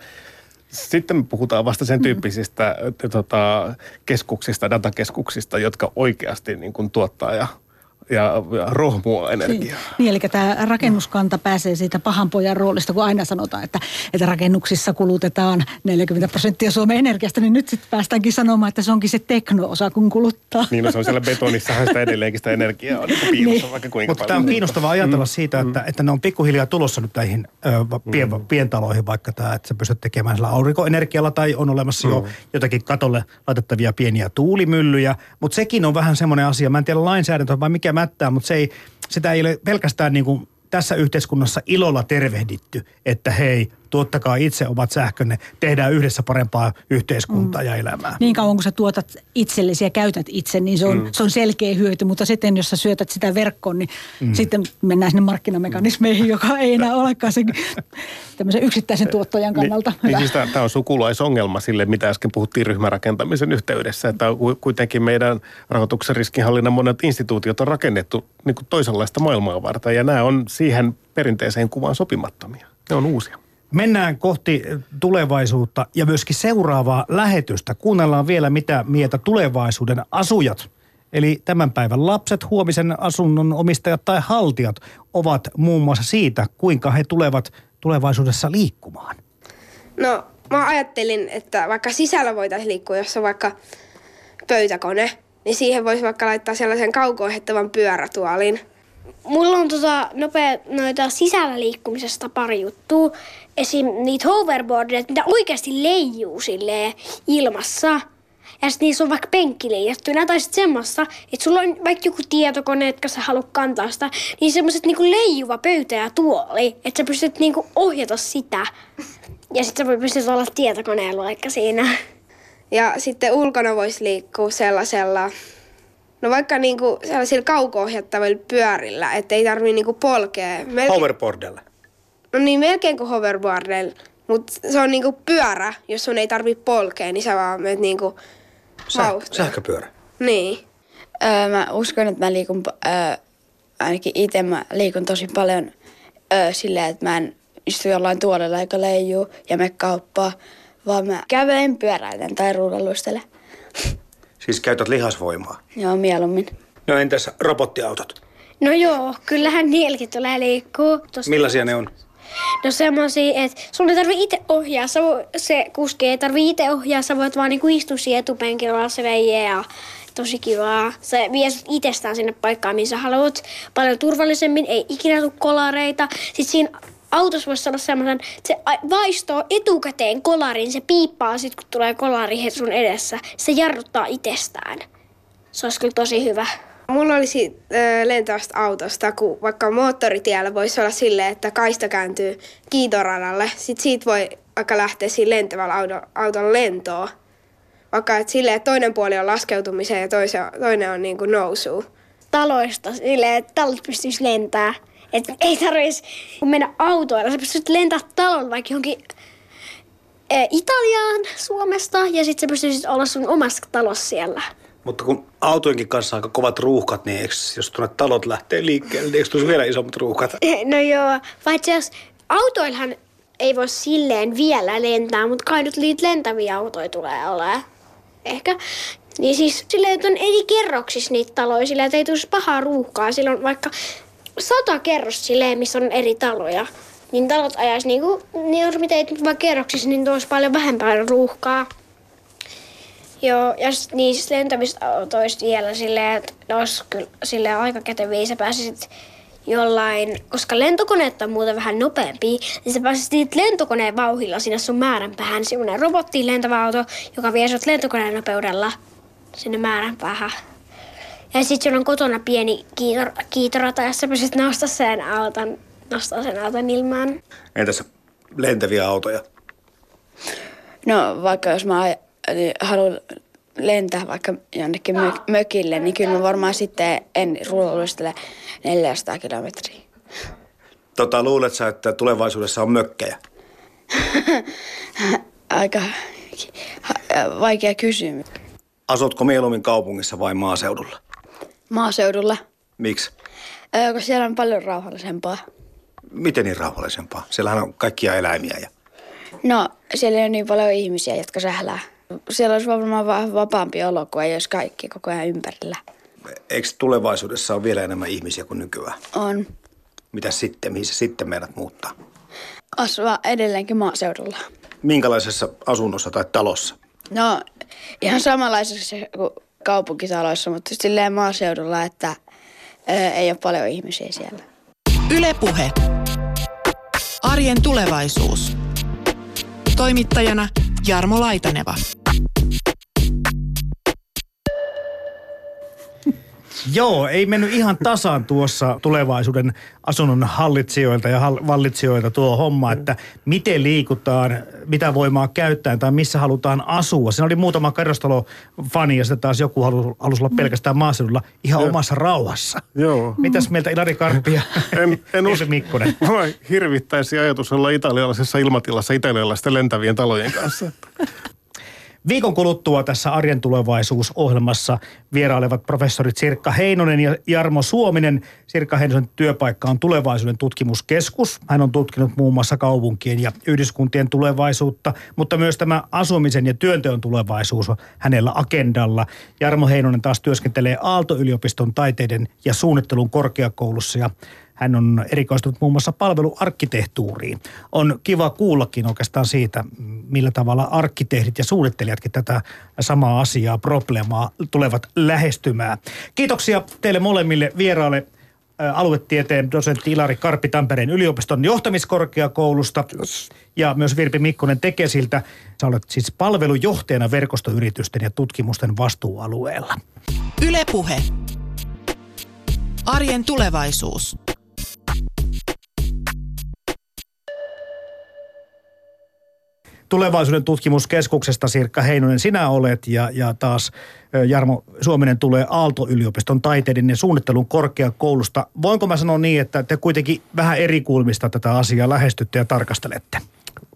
sitten me puhutaan vasta sen tyyppisistä mm. tota, keskuksista, datakeskuksista, jotka oikeasti niin kuin tuottaa ja ja, ja rohmua energiaa. Niin, niin, eli tämä rakennuskanta pääsee siitä pahan pojan roolista, kun aina sanotaan, että, että rakennuksissa kulutetaan 40 prosenttia Suomen energiasta, niin nyt sitten päästäänkin sanomaan, että se onkin se tekno-osa, kun kuluttaa. Niin, no se on siellä betonissahan sitä edelleenkin sitä energiaa on niin piilossa niin. vaikka kuinka Mutta tämä on kiinnostavaa ajatella mm. siitä, että, että ne on pikkuhiljaa tulossa nyt näihin ö, pien, mm. pientaloihin, vaikka tämä, että sä pystyt tekemään sillä aurinkoenergialla tai on olemassa mm. jo jotakin katolle laitettavia pieniä tuulimyllyjä, mutta sekin on vähän semmoinen asia, mä en tiedä lainsäädäntö vai mikä mättää, mutta se ei, sitä ei ole pelkästään niin kuin tässä yhteiskunnassa ilolla tervehditty, että hei, tuottakaa itse omat sähkönne, tehdään yhdessä parempaa yhteiskuntaa mm. ja elämää. Niin kauan kun sä tuotat itsellesi ja käytät itse, niin se on, mm. se on selkeä hyöty, mutta sitten jos sä syötät sitä verkkoon, niin mm. sitten mennään sinne markkinamekanismeihin, mm. joka ei enää olekaan sen *laughs* tämmöisen yksittäisen tuottajan kannalta niin, Niin siis *laughs* tämä on sukulaisongelma sille, mitä äsken puhuttiin ryhmärakentamisen yhteydessä, että kuitenkin meidän rahoituksen riskinhallinnan monet instituutiot on rakennettu niin kuin toisenlaista maailmaa varten ja nämä on siihen perinteiseen kuvaan sopimattomia. Ne on uusia. Mennään kohti tulevaisuutta ja myöskin seuraavaa lähetystä. Kuunnellaan vielä, mitä mieltä tulevaisuuden asujat, eli tämän päivän lapset, huomisen asunnon omistajat tai haltijat ovat muun muassa siitä, kuinka he tulevat tulevaisuudessa liikkumaan. No, mä ajattelin, että vaikka sisällä voitaisiin liikkua, jos on vaikka pöytäkone, niin siihen voisi vaikka laittaa sellaisen kauko pyörätuolin – Mulla on tota nopea noita sisällä liikkumisesta pari juttua. Esim. niitä hoverboardeja, mitä oikeasti leijuu silleen ilmassa. Ja sitten niissä on vaikka penkki leijattuna tai sitten semmoista, että sulla on vaikka joku tietokone, että sä haluat kantaa sitä, niin semmoiset niinku leijuva pöytä ja tuoli, että sä pystyt niinku ohjata sitä. Ja sitten sä pystyt olla tietokoneella vaikka siinä. Ja sitten ulkona voisi liikkua sellaisella No vaikka niinku sellaisilla kauko-ohjattavilla pyörillä, että ei tarvii niinku polkea. Melkein... Hoverboardilla? No niin, melkein kuin hoverboardilla. Mutta se on niinku pyörä, jos sun ei tarvii polkea, niin sä vaan menet niinku Säh- Sähköpyörä? Niin. Öö, mä uskon, että mä liikun, öö, ainakin itse mä liikun tosi paljon öö, silleen, että mä en istu jollain tuolella eikä leijuu ja me kauppaa, vaan mä kävelen, pyöräilen tai ruudalluistelen. *laughs* Siis käytät lihasvoimaa? Joo, mieluummin. No entäs robottiautot? No joo, kyllähän niilläkin tulee liikkuu. Tosta Millaisia ne on? No semmoisia, että sun ei tarvi itse ohjaa, sä vo, se kuski ei tarvi itse ohjaa, sä voit vaan niinku istua siihen etupenkillä, se veijää ja tosi kivaa. Se vie itsestään sinne paikkaan, missä haluat. Paljon turvallisemmin, ei ikinä tule kolareita. Sitten siinä autossa voisi olla semmoisen, että se vaistoo etukäteen kolarin, se piippaa sitten kun tulee kolari sun edessä. Se jarruttaa itsestään. Se olisi kyllä tosi hyvä. Mulla olisi äh, lentävästä autosta, kun vaikka moottoritiellä voisi olla silleen, että kaista kääntyy kiitoradalle. Sitten siitä voi vaikka lähteä siinä lentävällä auto, auton lentoon. Vaikka että silleen, että toinen puoli on laskeutumiseen ja toise, toinen on niin kuin nousuun. Taloista silleen, että talot pystyisi lentää. Et ei tarvitsisi mennä autoilla. Sä pystyt lentämään talon vaikka johonkin e, Italiaan Suomesta ja sitten sä pystyisit olla sun omassa talossa siellä. Mutta kun autojenkin kanssa on aika kovat ruuhkat, niin eikö, jos tuonne talot lähtee liikkeelle, niin eikö tulisi vielä isommat ruuhkat? *laughs* No joo, paitsi jos autoillahan ei voi silleen vielä lentää, mutta kai nyt niitä lentäviä autoja tulee olemaan. Ehkä. Niin siis silleen, että on eri kerroksissa niitä taloja, silleen, että ei tulisi pahaa ruuhkaa. Silloin vaikka sata kerros silleen, missä on eri taloja. Niin talot ajaisi niinku, niin jos mitä ei vaan kerroksissa, niin tulisi paljon vähempää ruuhkaa. Joo, ja sit niistä lentävistä autoista vielä silleen, että olisi kyllä silleen aika käteviä. Sä pääsisit jollain, koska lentokoneet on muuten vähän nopeampia, niin sä pääsisit niitä lentokoneen vauhilla sinne sun määränpäähän. Semmoinen robottiin lentävä auto, joka vie sut lentokoneen nopeudella sinne määränpäähän. Ja sitten sulla on kotona pieni kiitor, kiitorata, jos sä pystyt nostaa sen auton, nostaa sen auton ilmaan. Entäs lentäviä autoja? No vaikka jos mä aj- niin haluan lentää vaikka jonnekin mö- mökille, niin kyllä mä varmaan sitten en rullustele 400 kilometriä. Tota, luulet sä, että tulevaisuudessa on mökkejä? *laughs* Aika vaikea kysymys. Asutko mieluummin kaupungissa vai maaseudulla? Maaseudulla, Miksi? kun siellä on paljon rauhallisempaa. Miten niin rauhallisempaa? Siellähän on kaikkia eläimiä ja... No, siellä ei ole niin paljon ihmisiä, jotka sählää. Siellä olisi varmaan va- vapaampi olo, kun ei olisi kaikki koko ajan ympärillä. Eikö tulevaisuudessa ole vielä enemmän ihmisiä kuin nykyään? On Mitä sitten? Mihin se sitten meidät muuttaa? asua edelleenkin maaseudulla. Minkälaisessa asunnossa tai talossa? No, ihan samanlaisessa kuin kaupunkitaloissa, mutta silleen maaseudulla, että ö, ei ole paljon ihmisiä siellä. Ylepuhe. Arjen tulevaisuus. Toimittajana Jarmo Laitaneva. Joo, ei mennyt ihan tasan tuossa tulevaisuuden asunnon hallitsijoilta ja hall- vallitsijoilta tuo homma, että miten liikutaan, mitä voimaa käyttää tai missä halutaan asua. Siinä oli muutama kerrostalofani ja sitten taas joku halusi, halusi olla pelkästään maaseudulla ihan omassa rauhassa. Joo. Mitäs mieltä Ilari Karppi ja En, en *laughs* usko. Mikkonen? Mua hirvittäisi ajatus olla italialaisessa ilmatilassa italialaisten lentävien talojen kanssa. Viikon kuluttua tässä Arjen tulevaisuusohjelmassa vierailevat professorit Sirkka Heinonen ja Jarmo Suominen. Sirkka Heinosen työpaikka on tulevaisuuden tutkimuskeskus. Hän on tutkinut muun muassa kaupunkien ja yhdyskuntien tulevaisuutta, mutta myös tämä asumisen ja työnteon tulevaisuus on hänellä agendalla. Jarmo Heinonen taas työskentelee Aalto-yliopiston taiteiden ja suunnittelun korkeakoulussa ja hän on erikoistunut muun muassa palveluarkkitehtuuriin. On kiva kuullakin oikeastaan siitä, millä tavalla arkkitehdit ja suunnittelijatkin tätä samaa asiaa, probleemaa tulevat lähestymään. Kiitoksia teille molemmille vieraille aluetieteen dosentti Ilari Karppi Tampereen yliopiston johtamiskorkeakoulusta ja myös Virpi Mikkonen Tekesiltä. Sä olet siis palvelujohtajana verkostoyritysten ja tutkimusten vastuualueella. Ylepuhe. Arjen tulevaisuus. Tulevaisuuden tutkimuskeskuksesta Sirkka Heinonen sinä olet ja, ja taas Jarmo Suominen tulee Aalto-yliopiston taiteiden ja suunnittelun korkeakoulusta. Voinko mä sanoa niin, että te kuitenkin vähän eri kulmista tätä asiaa lähestytte ja tarkastelette?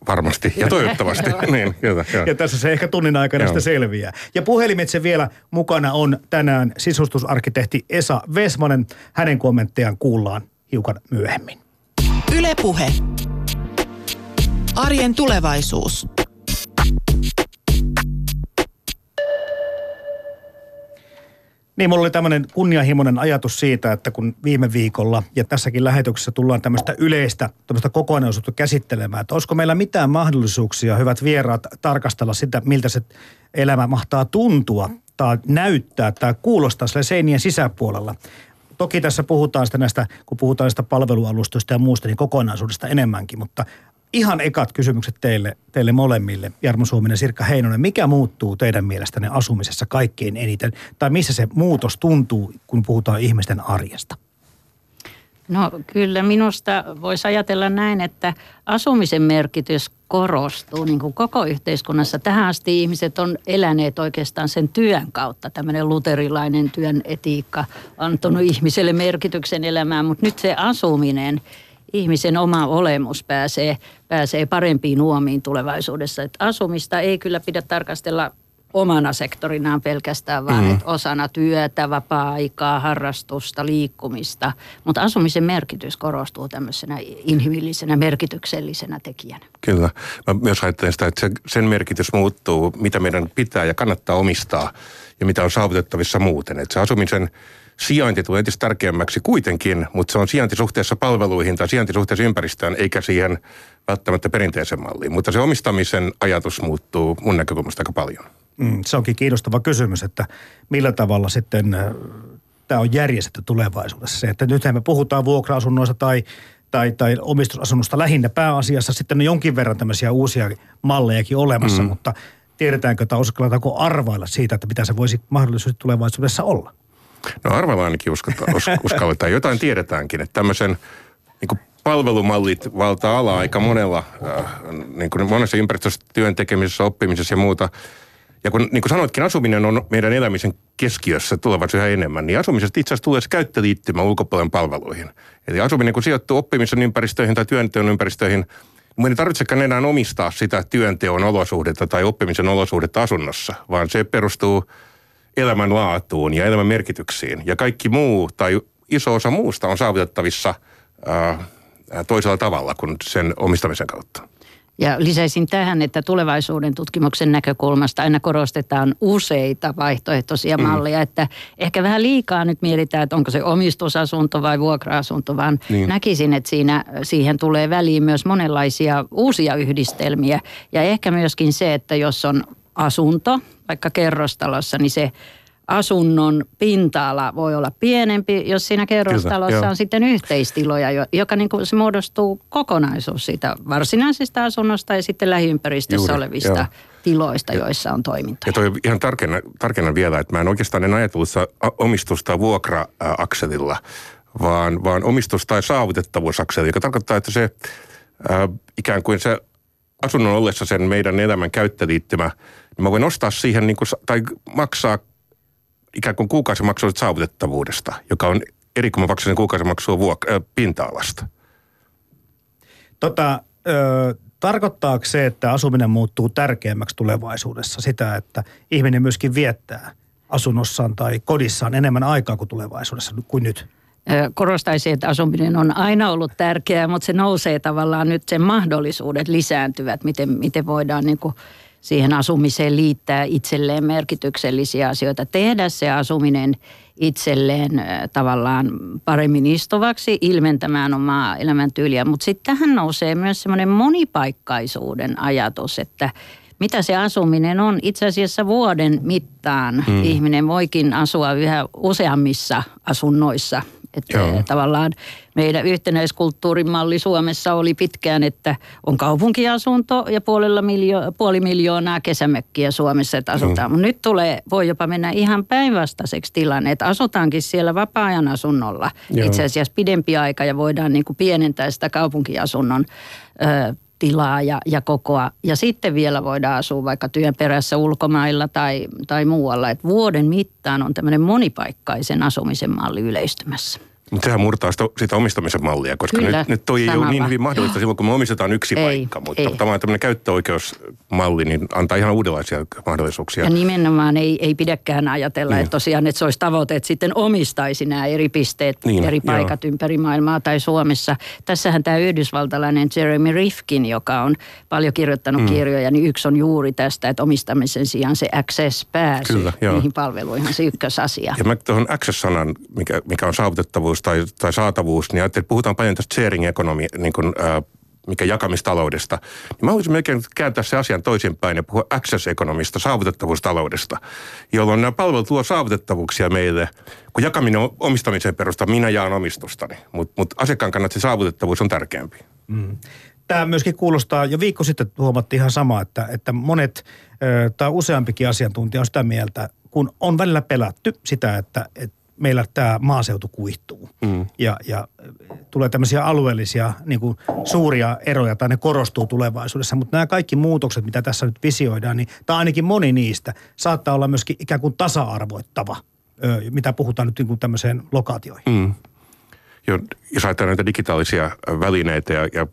Varmasti ja toivottavasti. *laughs* niin, kyllä, joo. Ja tässä se ehkä tunnin aikana sitä selviää. Ja puhelimitse vielä mukana on tänään sisustusarkkitehti Esa Vesmanen. Hänen kommenttejaan kuullaan hiukan myöhemmin. Ylepuhe. Arjen tulevaisuus. Niin, mulla oli tämmöinen kunnianhimoinen ajatus siitä, että kun viime viikolla ja tässäkin lähetyksessä tullaan tämmöistä yleistä, tämmöistä kokonaisuutta käsittelemään, että olisiko meillä mitään mahdollisuuksia, hyvät vieraat, tarkastella sitä, miltä se elämä mahtaa tuntua tai näyttää tai kuulostaa sille seinien sisäpuolella. Toki tässä puhutaan sitä näistä, kun puhutaan näistä palvelualustoista ja muusta, niin kokonaisuudesta enemmänkin, mutta ihan ekat kysymykset teille, teille molemmille, Jarmo Suominen ja Sirkka Heinonen. Mikä muuttuu teidän mielestänne asumisessa kaikkein eniten? Tai missä se muutos tuntuu, kun puhutaan ihmisten arjesta? No kyllä minusta voisi ajatella näin, että asumisen merkitys korostuu niin kuin koko yhteiskunnassa. Tähän asti ihmiset on eläneet oikeastaan sen työn kautta. Tämmöinen luterilainen työn etiikka on antanut ihmiselle merkityksen elämään, mutta nyt se asuminen, ihmisen oma olemus pääsee, pääsee parempiin uomiin tulevaisuudessa. Että asumista ei kyllä pidä tarkastella omana sektorinaan pelkästään, vaan mm. että osana työtä, vapaa-aikaa, harrastusta, liikkumista. Mutta asumisen merkitys korostuu tämmöisenä inhimillisenä, merkityksellisenä tekijänä. Kyllä. Mä myös ajattelen sitä, että sen merkitys muuttuu, mitä meidän pitää ja kannattaa omistaa ja mitä on saavutettavissa muuten. Että se asumisen sijainti tulee entistä tärkeämmäksi kuitenkin, mutta se on sijainti suhteessa palveluihin tai sijainti suhteessa ympäristöön, eikä siihen välttämättä perinteisen malliin. Mutta se omistamisen ajatus muuttuu mun näkökulmasta aika paljon. Mm, se onkin kiinnostava kysymys, että millä tavalla sitten äh, tämä on järjestetty tulevaisuudessa. Se, että nythän me puhutaan vuokra-asunnoista tai, tai, tai omistusasunnosta lähinnä pääasiassa. Sitten on jonkin verran tämmöisiä uusia mallejakin olemassa, mm. mutta tiedetäänkö tai uskalletaanko arvailla siitä, että mitä se voisi mahdollisesti tulevaisuudessa olla? No arvailla ainakin uskalletaan. Jotain tiedetäänkin, että tämmöisen niin palvelumallit valtaa alaa aika monella, äh, niin kuin monessa ympäristössä, työn tekemisessä, oppimisessa ja muuta – ja kun niin kuin sanoitkin, asuminen on meidän elämisen keskiössä tulevaisuudessa yhä enemmän, niin asumisesta itse asiassa tulee se käyttöliittymä ulkopuolen palveluihin. Eli asuminen kun sijoittuu oppimisen ympäristöihin tai työnteon ympäristöihin, mun ei tarvitsekaan enää omistaa sitä työnteon olosuhdetta tai oppimisen olosuhdetta asunnossa, vaan se perustuu elämänlaatuun ja elämän merkityksiin. Ja kaikki muu tai iso osa muusta on saavutettavissa ää, toisella tavalla kuin sen omistamisen kautta. Ja lisäisin tähän, että tulevaisuuden tutkimuksen näkökulmasta aina korostetaan useita vaihtoehtoisia mm. malleja, että ehkä vähän liikaa nyt mietitään, että onko se omistusasunto vai vuokra-asunto, vaan niin. näkisin, että siinä, siihen tulee väliin myös monenlaisia uusia yhdistelmiä. Ja ehkä myöskin se, että jos on asunto, vaikka kerrostalossa, niin se asunnon pinta-ala voi olla pienempi, jos siinä kerrostalossa Kyllä, on sitten yhteistiloja, joka niin kuin se muodostuu kokonaisuus siitä varsinaisesta asunnosta ja sitten lähiympäristössä Juuri, olevista joo. tiloista, joissa on toimintoja. Ja toi ihan tarkenna, tarkenna vielä, että mä en oikeastaan en ajatellut omistusta vuokra-akselilla, vaan, vaan omistus- tai saavutettavuusakselilla, joka tarkoittaa, että se äh, ikään kuin se asunnon ollessa sen meidän elämän käyttöliittymä, niin mä voin ostaa siihen niin kuin, tai maksaa ikään kuin kuukausimaksu saavutettavuudesta, joka on eri kuin mä maksan kuukausimaksua vuok- äh, pinta-alasta. Tota, ö, tarkoittaako se, että asuminen muuttuu tärkeämmäksi tulevaisuudessa sitä, että ihminen myöskin viettää asunnossaan tai kodissaan enemmän aikaa kuin tulevaisuudessa kuin nyt? Korostaisin, että asuminen on aina ollut tärkeää, mutta se nousee tavallaan nyt, sen mahdollisuudet lisääntyvät, miten, miten voidaan niin kuin siihen asumiseen liittää itselleen merkityksellisiä asioita. Tehdä se asuminen itselleen tavallaan paremmin istuvaksi, ilmentämään omaa elämäntyyliä. Mutta sitten tähän nousee myös semmoinen monipaikkaisuuden ajatus, että mitä se asuminen on. Itse asiassa vuoden mittaan hmm. ihminen voikin asua yhä useammissa asunnoissa että Joo. tavallaan meidän yhtenäiskulttuurin malli Suomessa oli pitkään, että on kaupunkiasunto ja puolella miljo- puoli miljoonaa kesämökkiä Suomessa, että asutaan. Mm. Mutta nyt tulee, voi jopa mennä ihan päinvastaiseksi tilanne, että asutaankin siellä vapaa-ajan asunnolla Joo. itse asiassa pidempi aika ja voidaan niin kuin pienentää sitä kaupunkiasunnon ö, tilaa ja, ja kokoa. Ja sitten vielä voidaan asua vaikka työn perässä ulkomailla tai, tai muualla. Et vuoden mittaan on tämmöinen monipaikkaisen asumisen malli yleistymässä. Mutta sehän murtaa sitä, sitä omistamisen mallia, koska Kyllä, nyt, nyt toi ei ole niin hyvin mahdollista silloin, kun me omistetaan yksi ei, paikka. Mutta ei. tavallaan tämmöinen käyttöoikeusmalli niin antaa ihan uudenlaisia mahdollisuuksia. Ja nimenomaan ei, ei pidäkään ajatella, niin. että tosiaan että se olisi tavoite, että sitten omistaisi nämä eri pisteet, niin, eri paikat joo. ympäri maailmaa tai Suomessa. Tässähän tämä yhdysvaltalainen Jeremy Rifkin, joka on paljon kirjoittanut mm. kirjoja, niin yksi on juuri tästä, että omistamisen sijaan se access pääsy Kyllä, niihin palveluihin, se ykkösasia. Ja mä tuohon access-sanan, mikä, mikä on saavutettavuus tai, tai saatavuus, niin ajattelin, että puhutaan paljon tästä sharing economy, niin kuin, äh, mikä jakamistaloudesta. Niin mä haluaisin melkein kääntää se asian toisinpäin ja puhua access economista, saavutettavuustaloudesta, jolloin nämä palvelut luo saavutettavuuksia meille. Kun jakaminen on omistamiseen perusta, minä jaan omistustani, mutta mut asiakkaan kannalta se saavutettavuus on tärkeämpi. Mm. tämä myöskin kuulostaa, jo viikko sitten huomattiin ihan sama, että, että monet tai useampikin asiantuntija on sitä mieltä, kun on välillä pelätty sitä, että, että meillä tämä maaseutu kuihtuu. Mm. Ja, ja tulee tämmöisiä alueellisia niin kuin suuria eroja, tai ne korostuu tulevaisuudessa. Mutta nämä kaikki muutokset, mitä tässä nyt visioidaan, niin, tai ainakin moni niistä, saattaa olla myöskin ikään kuin tasa-arvoittava, mitä puhutaan nyt niin kuin tämmöiseen lokaatioihin. Mm. Jo, jos ajatellaan näitä digitaalisia välineitä ja, ja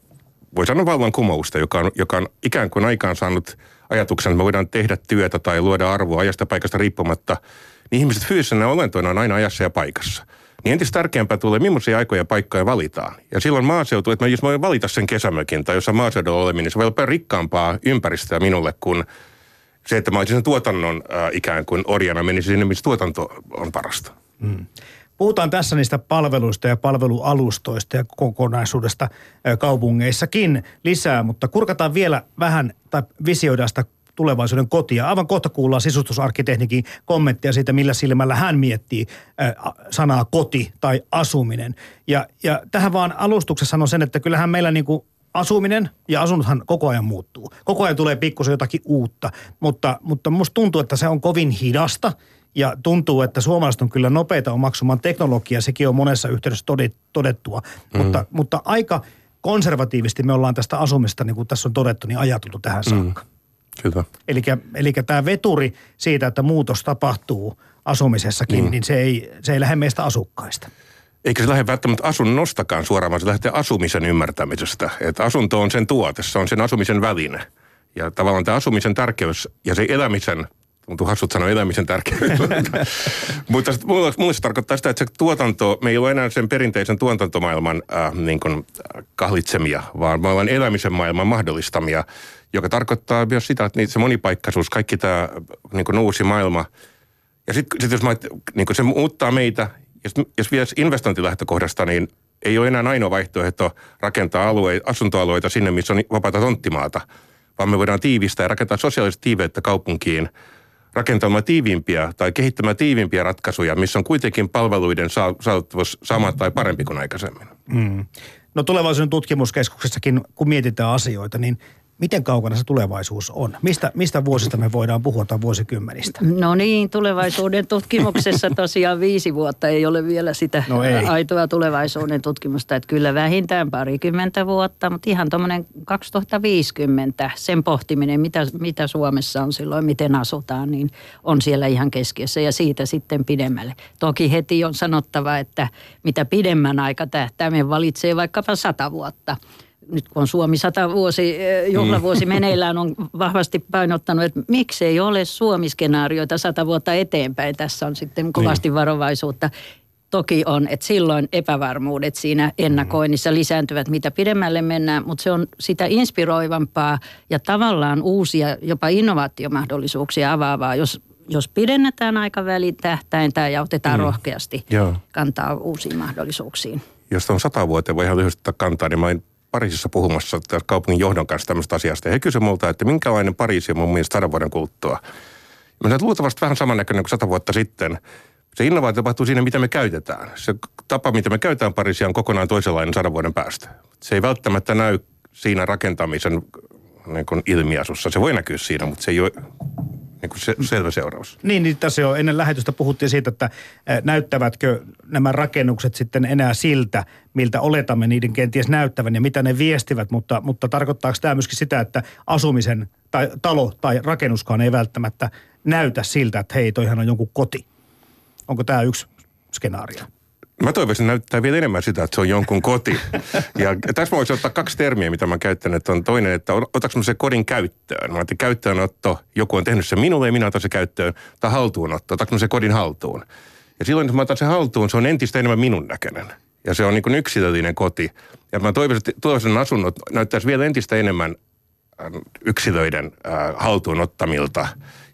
voi sanoa vallankumousta, joka on, joka on ikään kuin aikaan saanut ajatuksen, että me voidaan tehdä työtä tai luoda arvoa ajasta paikasta riippumatta, niin ihmiset fyysisenä olentoina on aina ajassa ja paikassa. Niin entistä tärkeämpää tulee, millaisia aikoja ja paikkoja valitaan. Ja silloin maaseutu, että mä, jos mä voin valita sen kesämökin tai jossa maaseudulla oleminen, niin se voi olla rikkaampaa ympäristöä minulle kuin se, että mä olisin sen tuotannon äh, ikään kuin orjana menisin sinne, missä tuotanto on parasta. Mm. Puhutaan tässä niistä palveluista ja palvelualustoista ja kokonaisuudesta ö, kaupungeissakin lisää, mutta kurkataan vielä vähän tai visioidaan sitä tulevaisuuden kotia. Aivan kohta kuullaan sisustusarkkitehnikin kommenttia siitä, millä silmällä hän miettii sanaa koti tai asuminen. Ja, ja tähän vaan alustuksessa sanon sen, että kyllähän meillä niin kuin asuminen ja asunnothan koko ajan muuttuu. Koko ajan tulee pikkusen jotakin uutta, mutta, mutta musta tuntuu, että se on kovin hidasta – ja tuntuu, että suomalaiset on kyllä nopeita omaksumaan teknologiaa, sekin on monessa yhteydessä todettua. Mm. Mutta, mutta aika konservatiivisesti me ollaan tästä asumista, niin kuin tässä on todettu, niin ajateltu tähän saakka. Kyllä. Eli tämä veturi siitä, että muutos tapahtuu asumisessakin, mm. niin se ei, se ei lähde meistä asukkaista. Eikä se lähde välttämättä asunnostakaan suoraan, vaan se lähtee asumisen ymmärtämisestä. Että asunto on sen tuote, se on sen asumisen väline. Ja tavallaan tämä asumisen tärkeys ja se elämisen tuntuu hassut sanoa elämisen tärkeys. *laughs* Mutta mulle, mulle se tarkoittaa sitä, että se tuotanto, me ei ole enää sen perinteisen tuotantomaailman äh, niin kuin, äh, kahlitsemia, vaan me ollaan elämisen maailman mahdollistamia, joka tarkoittaa myös sitä, että se monipaikkaisuus, kaikki tämä niin kuin uusi maailma. Ja sitten sit jos mä, niin kuin se muuttaa meitä, jos, jos vielä investointilähtökohdasta, niin ei ole enää ainoa vaihtoehto rakentaa alue, asuntoalueita sinne, missä on vapaata tonttimaata, vaan me voidaan tiivistää ja rakentaa sosiaalista tiiveyttä kaupunkiin – rakentamaan tiiviimpiä tai kehittämään tiiviimpiä ratkaisuja, missä on kuitenkin palveluiden saavuttavuus sama tai parempi kuin aikaisemmin. Mm. No tulevaisuuden tutkimuskeskuksessakin, kun mietitään asioita, niin Miten kaukana se tulevaisuus on? Mistä, mistä vuosista me voidaan puhua tai vuosikymmenistä? No niin, tulevaisuuden tutkimuksessa tosiaan viisi vuotta ei ole vielä sitä no ei. aitoa tulevaisuuden tutkimusta. Että kyllä vähintään parikymmentä vuotta, mutta ihan tuommoinen 2050, sen pohtiminen, mitä, mitä Suomessa on silloin, miten asutaan, niin on siellä ihan keskiössä ja siitä sitten pidemmälle. Toki heti on sanottava, että mitä pidemmän aika tähtäimen valitsee vaikkapa sata vuotta – nyt kun on Suomi 100 vuosi, juhlavuosi mm. *laughs* meneillään, on vahvasti painottanut, että miksei ole Suomi-skenaarioita sata vuotta eteenpäin. Tässä on sitten kovasti niin. varovaisuutta. Toki on, että silloin epävarmuudet siinä ennakoinnissa lisääntyvät, mitä pidemmälle mennään, mutta se on sitä inspiroivampaa ja tavallaan uusia, jopa innovaatiomahdollisuuksia avaavaa, jos jos pidennetään aikavälin tähtäintä ja otetaan mm. rohkeasti Joo. kantaa uusiin mahdollisuuksiin. Jos on sata vuotta voi ihan lyhyesti kantaa, niin mä olin Pariisissa puhumassa kaupungin johdon kanssa tämmöistä asiasta. Ja he kysyivät multa, että minkälainen Pariisi on mun mielestä sadan vuoden kuluttua. Mä sanoin, luultavasti vähän samannäköinen kuin sata vuotta sitten. Se innovaatio tapahtuu siinä, mitä me käytetään. Se tapa, mitä me käytetään Pariisia, on kokonaan toisenlainen sadan vuoden päästä. Se ei välttämättä näy siinä rakentamisen niin kuin ilmiasussa. Se voi näkyä siinä, mutta se ei ole niin kuin se, selvä seuraus. Niin, niin tässä jo ennen lähetystä puhuttiin siitä, että näyttävätkö nämä rakennukset sitten enää siltä, miltä oletamme niiden kenties näyttävän ja mitä ne viestivät, mutta, mutta tarkoittaako tämä myöskin sitä, että asumisen tai talo tai rakennuskaan ei välttämättä näytä siltä, että hei, toihan on jonkun koti. Onko tämä yksi skenaario? Mä toivoisin näyttää vielä enemmän sitä, että se on jonkun koti. Ja tässä voisi ottaa kaksi termiä, mitä mä käyttänyt. On toinen, että otaks mä se kodin käyttöön. Mä käyttöönotto, joku on tehnyt sen minulle ja minä otan se käyttöön. Tai haltuunotto, otaks mä se kodin haltuun. Ja silloin, kun mä otan sen haltuun, se on entistä enemmän minun näköinen. Ja se on niin kuin yksilöllinen koti. Ja mä toivoisin, että tulevaisuuden asunnot näyttäisi vielä entistä enemmän ähm, yksilöiden äh, haltuunottamilta,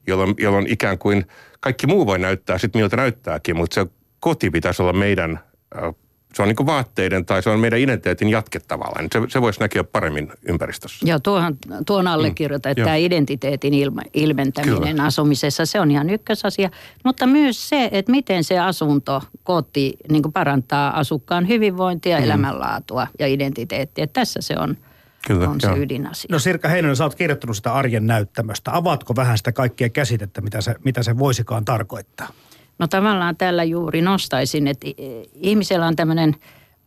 jolloin, jolloin ikään kuin kaikki muu voi näyttää sitten miltä näyttääkin, mutta se koti pitäisi olla meidän, se on niin kuin vaatteiden tai se on meidän identiteetin jatke tavallaan. Se, se voisi näkyä paremmin ympäristössä. Joo, tuohon, tuon allekirjoitan, mm. että tämä identiteetin ilma, ilmentäminen Kyllä. asumisessa, se on ihan ykkösasia. Mutta myös se, että miten se asunto, koti niin kuin parantaa asukkaan hyvinvointia, mm. elämänlaatua ja identiteettiä. Tässä se on Kyllä, on se joo. ydinasia. No Sirkka Heinonen, sä oot kirjoittanut sitä arjen näyttämöstä. Avaatko vähän sitä kaikkia käsitettä, mitä se, mitä se voisikaan tarkoittaa? No tavallaan tällä juuri nostaisin, että ihmisellä on tämmöinen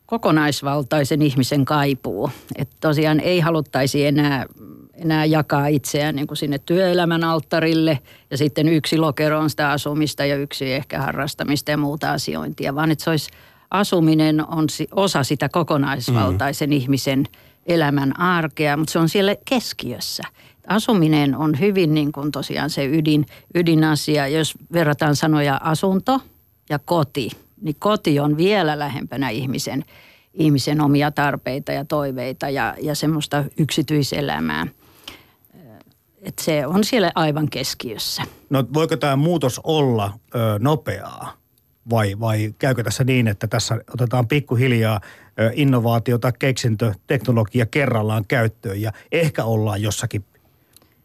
kokonaisvaltaisen ihmisen kaipuu. Että tosiaan ei haluttaisi enää, enää jakaa itseään niin kuin sinne työelämän alttarille ja sitten yksi lokero on sitä asumista ja yksi ehkä harrastamista ja muuta asiointia, vaan että se olisi asuminen on osa sitä kokonaisvaltaisen mm. ihmisen elämän arkea, mutta se on siellä keskiössä. Asuminen on hyvin niin kuin tosiaan se ydin, ydinasia. Jos verrataan sanoja asunto ja koti, niin koti on vielä lähempänä ihmisen, ihmisen omia tarpeita ja toiveita ja, ja semmoista yksityiselämää. Et se on siellä aivan keskiössä. No voiko tämä muutos olla ö, nopeaa vai, vai käykö tässä niin, että tässä otetaan pikkuhiljaa innovaatiota, keksintö, teknologia kerrallaan käyttöön ja ehkä ollaan jossakin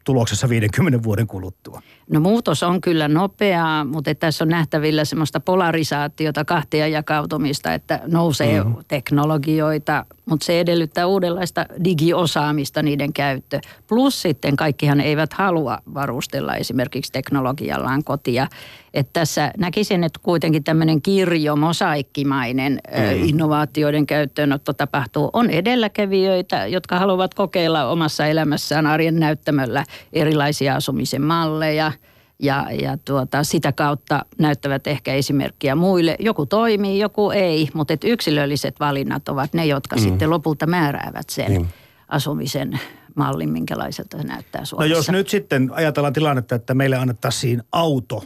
tuloksessa 50 vuoden kuluttua? No muutos on kyllä nopeaa, mutta tässä on nähtävillä semmoista polarisaatiota, kahtia jakautumista, että nousee mm. teknologioita, mutta se edellyttää uudenlaista digiosaamista niiden käyttö. Plus sitten kaikkihan eivät halua varustella esimerkiksi teknologiallaan kotia. Että tässä näkisin, että kuitenkin tämmöinen kirjo, mosaikkimainen mm. innovaatioiden käyttöönotto tapahtuu. On edelläkävijöitä, jotka haluavat kokeilla omassa elämässään arjen näyttämöllä erilaisia asumisen malleja ja, ja tuota, sitä kautta näyttävät ehkä esimerkkiä muille. Joku toimii, joku ei, mutta et yksilölliset valinnat ovat ne, jotka mm. sitten lopulta määräävät sen Niin. asumisen mallin, minkälaiselta se näyttää No Suomessa. jos nyt sitten ajatellaan tilannetta, että meille annettaisiin auto,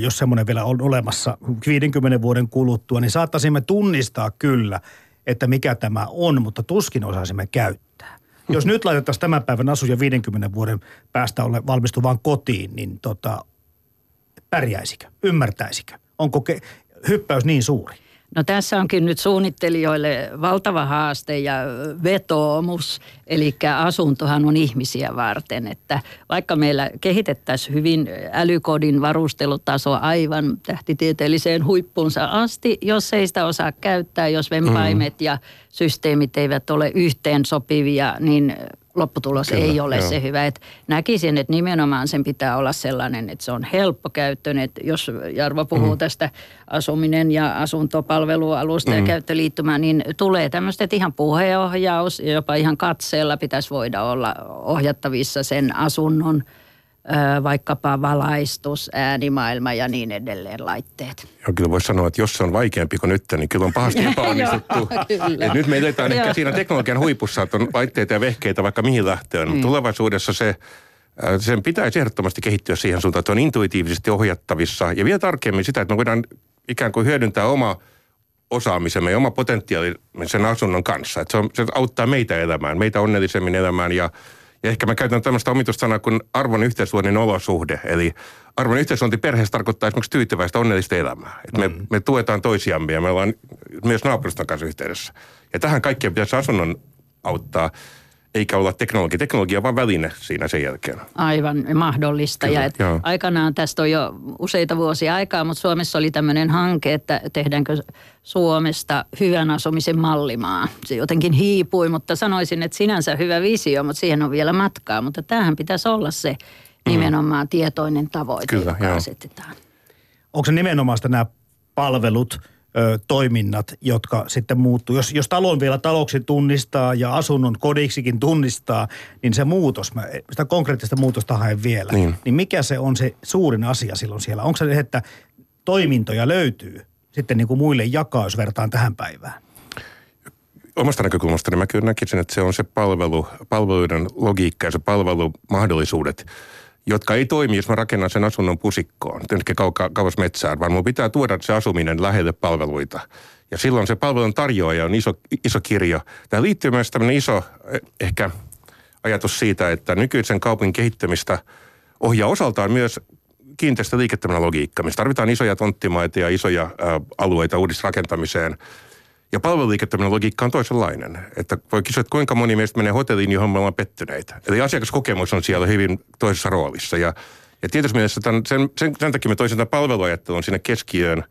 jos semmoinen vielä on olemassa 50 vuoden kuluttua, niin saattaisimme tunnistaa kyllä, että mikä tämä on, mutta tuskin osaisimme käyttää. Jos nyt laitettaisiin tämän päivän asuja 50 vuoden päästä ole valmistuvaan kotiin, niin tota, pärjäisikö? Ymmärtäisikö? Onko ke- hyppäys niin suuri? No tässä onkin nyt suunnittelijoille valtava haaste ja vetoomus, eli asuntohan on ihmisiä varten, että vaikka meillä kehitettäisiin hyvin älykodin varustelutaso aivan tähtitieteelliseen huippunsa asti, jos ei sitä osaa käyttää, jos vempaimet ja systeemit eivät ole yhteen sopivia, niin lopputulos Kyllä, ei ole joo. se hyvä. Et näkisin, että nimenomaan sen pitää olla sellainen, että se on helppokäyttöinen. Että jos Jarvo puhuu mm. tästä asuminen ja asuntopalvelualusta mm. ja käyttöliittymää, niin tulee tämmöistä, että ihan puheenohjaus ja jopa ihan katseella pitäisi voida olla ohjattavissa sen asunnon vaikkapa valaistus, äänimaailma ja niin edelleen laitteet. Joo, kyllä voisi sanoa, että jos se on vaikeampi kuin nyt, niin kyllä on pahasti *laughs* epäonnistuttu. nyt me eletään ehkä siinä teknologian huipussa, että on laitteita ja vehkeitä vaikka mihin lähtöön. Mm. Tulevaisuudessa se, sen pitäisi ehdottomasti kehittyä siihen suuntaan, että on intuitiivisesti ohjattavissa. Ja vielä tarkemmin sitä, että me voidaan ikään kuin hyödyntää oma osaamisemme ja oma potentiaali sen asunnon kanssa. Että se, on, se auttaa meitä elämään, meitä onnellisemmin elämään ja ja ehkä mä käytän tämmöistä omitusta kuin arvon yhteisluonnin olosuhde. Eli arvon yhteisluonti perheessä tarkoittaa esimerkiksi tyytyväistä onnellista elämää. Et me, me tuetaan toisiamme ja me ollaan myös naapuruston kanssa yhteydessä. Ja tähän kaikkeen pitäisi asunnon auttaa, eikä olla teknologia. Teknologia on vain väline siinä sen jälkeen. Aivan mahdollista. Kyllä, ja et joo. aikanaan tästä on jo useita vuosia aikaa, mutta Suomessa oli tämmöinen hanke, että tehdäänkö Suomesta hyvän asumisen mallimaa. Se jotenkin hiipui, mutta sanoisin, että sinänsä hyvä visio, mutta siihen on vielä matkaa. Mutta tämähän pitäisi olla se nimenomaan tietoinen tavoite, Kyllä, joka joo. asetetaan. Onko se nimenomaan sitä nämä palvelut, ö, toiminnat, jotka sitten muuttuu? Jos, jos talon vielä taloksi tunnistaa ja asunnon kodiksikin tunnistaa, niin se muutos, mä sitä konkreettista muutosta haen vielä. Niin. niin mikä se on se suurin asia silloin siellä? Onko se että toimintoja löytyy sitten niin kuin muille jakaa, jos vertaan tähän päivään? omasta näkökulmastani mä kyllä näkisin, että se on se palvelu, palveluiden logiikka ja se palvelumahdollisuudet, jotka ei toimi, jos mä rakennan sen asunnon pusikkoon, kauka, kauas metsään, vaan mun pitää tuoda se asuminen lähelle palveluita. Ja silloin se palvelun tarjoaja on iso, iso kirjo. Tämä liittyy myös tämmöinen iso eh, ehkä ajatus siitä, että nykyisen kaupungin kehittämistä ohjaa osaltaan myös kiinteistöliiketoiminnan logiikka, missä tarvitaan isoja tonttimaita ja isoja ä, alueita uudisrakentamiseen. Ja palveluliiketoiminnan logiikka on toisenlainen. Että voi kysyä, että kuinka moni meistä menee hotelliin, johon me ollaan pettyneitä. Eli asiakaskokemus on siellä hyvin toisessa roolissa. Ja, ja tietysti mielessä tämän, sen, sen, sen takia me toisin tämän palveluajattelun sinne keskiöön,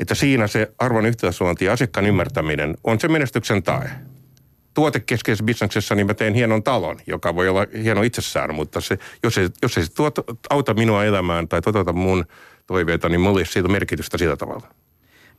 että siinä se arvon yhteisluonti ja asiakkaan ymmärtäminen on se menestyksen tae. tuotekeskeisessä bisneksessä, niin mä teen hienon talon, joka voi olla hieno itsessään, mutta se, jos, ei, jos ei se tuot, auta minua elämään tai toteuta mun toiveita, niin mulla olisi siitä merkitystä sillä tavalla.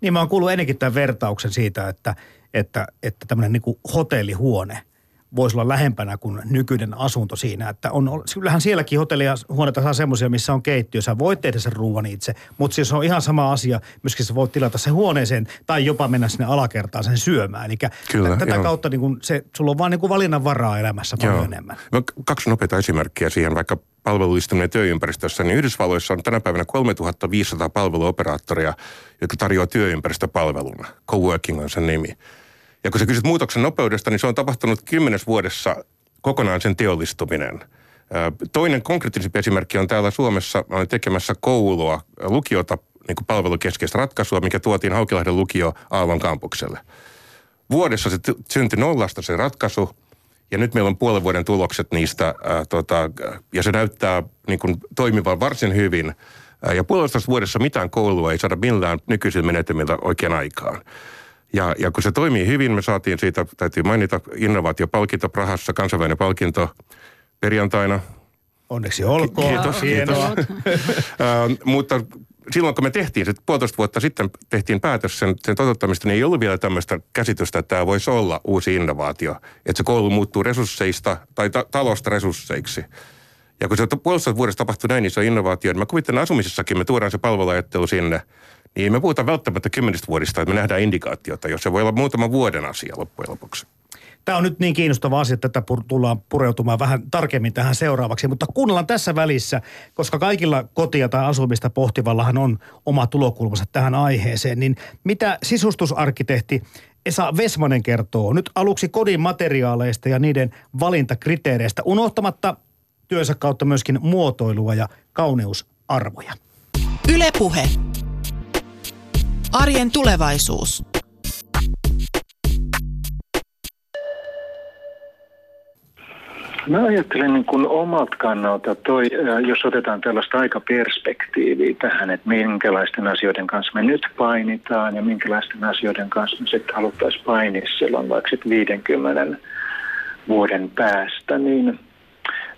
Niin mä oon kuullut ennenkin tämän vertauksen siitä, että, että, että tämmöinen niin hotellihuone – voisi olla lähempänä kuin nykyinen asunto siinä. Että on, kyllähän sielläkin hotellia huoneita saa semmoisia, missä on keittiö. Sä voit tehdä sen ruuan itse, mutta siis on ihan sama asia. Myöskin sä voit tilata sen huoneeseen tai jopa mennä sinne alakertaan sen syömään. Eli Kyllä, tätä joo. kautta niin kun se, sulla on vaan niin valinnan varaa elämässä paljon joo. enemmän. No, kaksi nopeita esimerkkiä siihen, vaikka palveluistuminen työympäristössä, niin Yhdysvalloissa on tänä päivänä 3500 palveluoperaattoria, jotka tarjoaa työympäristöpalveluna. Coworking on sen nimi. Ja kun sä kysyt muutoksen nopeudesta, niin se on tapahtunut kymmenes vuodessa kokonaan sen teollistuminen. Toinen konkreettisempi esimerkki on täällä Suomessa. Olen tekemässä koulua, lukiota, niin kuin palvelukeskeistä ratkaisua, mikä tuotiin Haukilahden lukio Aallon kampukselle. Vuodessa se syntyi nollasta se ratkaisu, ja nyt meillä on puolen vuoden tulokset niistä, ää, tota, ja se näyttää niin kuin, toimivan varsin hyvin. Ää, ja puolesta vuodessa mitään koulua ei saada millään nykyisillä menetelmillä oikean aikaan. Ja, ja kun se toimii hyvin, me saatiin siitä, täytyy mainita, innovaatiopalkinto Prahassa, kansainvälinen palkinto perjantaina. Onneksi olkoon. Kiitos, kiitos. uh, *laughs* mutta silloin kun me tehtiin, se puolitoista vuotta sitten tehtiin päätös sen, sen toteuttamista, niin ei ollut vielä tämmöistä käsitystä, että tämä voisi olla uusi innovaatio. Että se koulu muuttuu resursseista tai ta- talosta resursseiksi. Ja kun se puolesta vuodesta tapahtui näin iso innovaatio, niin mä kuvittelen asumisessakin, me tuodaan se palveluajattelu sinne – niin me puhutaan välttämättä kymmenistä vuodista, että me nähdään indikaatiota, jos se voi olla muutama vuoden asia loppujen lopuksi. Tämä on nyt niin kiinnostava asia, että tätä tullaan pureutumaan vähän tarkemmin tähän seuraavaksi. Mutta kuunnellaan tässä välissä, koska kaikilla kotia tai asumista pohtivallahan on oma tulokulmansa tähän aiheeseen, niin mitä sisustusarkkitehti Esa Vesmanen kertoo nyt aluksi kodin materiaaleista ja niiden valintakriteereistä, unohtamatta työnsä kautta myöskin muotoilua ja kauneusarvoja. Ylepuhe. Arjen tulevaisuus. Mä ajattelen niin kuin omalta kannalta, toi, jos otetaan tällaista aikaperspektiiviä tähän, että minkälaisten asioiden kanssa me nyt painitaan ja minkälaisten asioiden kanssa me sitten haluttaisiin painia silloin vaikka 50 vuoden päästä, niin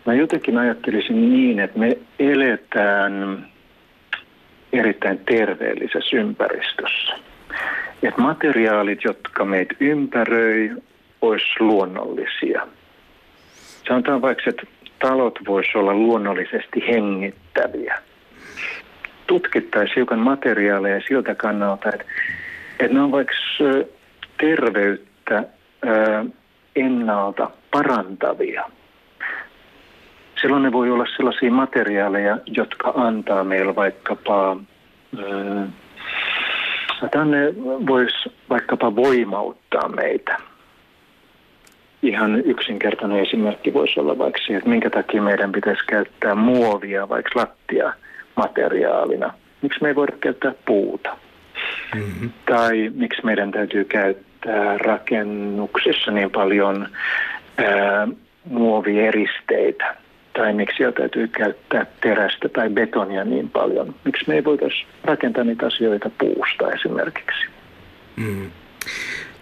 mä jotenkin ajattelisin niin, että me eletään erittäin terveellisessä ympäristössä. Et materiaalit, jotka meitä ympäröi, olisi luonnollisia. Sanotaan vaikka, että talot voisivat olla luonnollisesti hengittäviä. Tutkittaisiin hiukan materiaaleja siltä kannalta, että, että ne on vaikka terveyttä ennalta parantavia – silloin ne voi olla sellaisia materiaaleja, jotka antaa meillä vaikkapa, tänne voisi vaikkapa voimauttaa meitä. Ihan yksinkertainen esimerkki voisi olla vaikka se, että minkä takia meidän pitäisi käyttää muovia vaikka lattia materiaalina. Miksi me ei voida käyttää puuta? Mm-hmm. Tai miksi meidän täytyy käyttää rakennuksissa niin paljon ää, muovieristeitä? Tai miksi täytyy käyttää terästä tai betonia niin paljon. Miksi me ei voitaisiin rakentaa niitä asioita puusta esimerkiksi. Mm.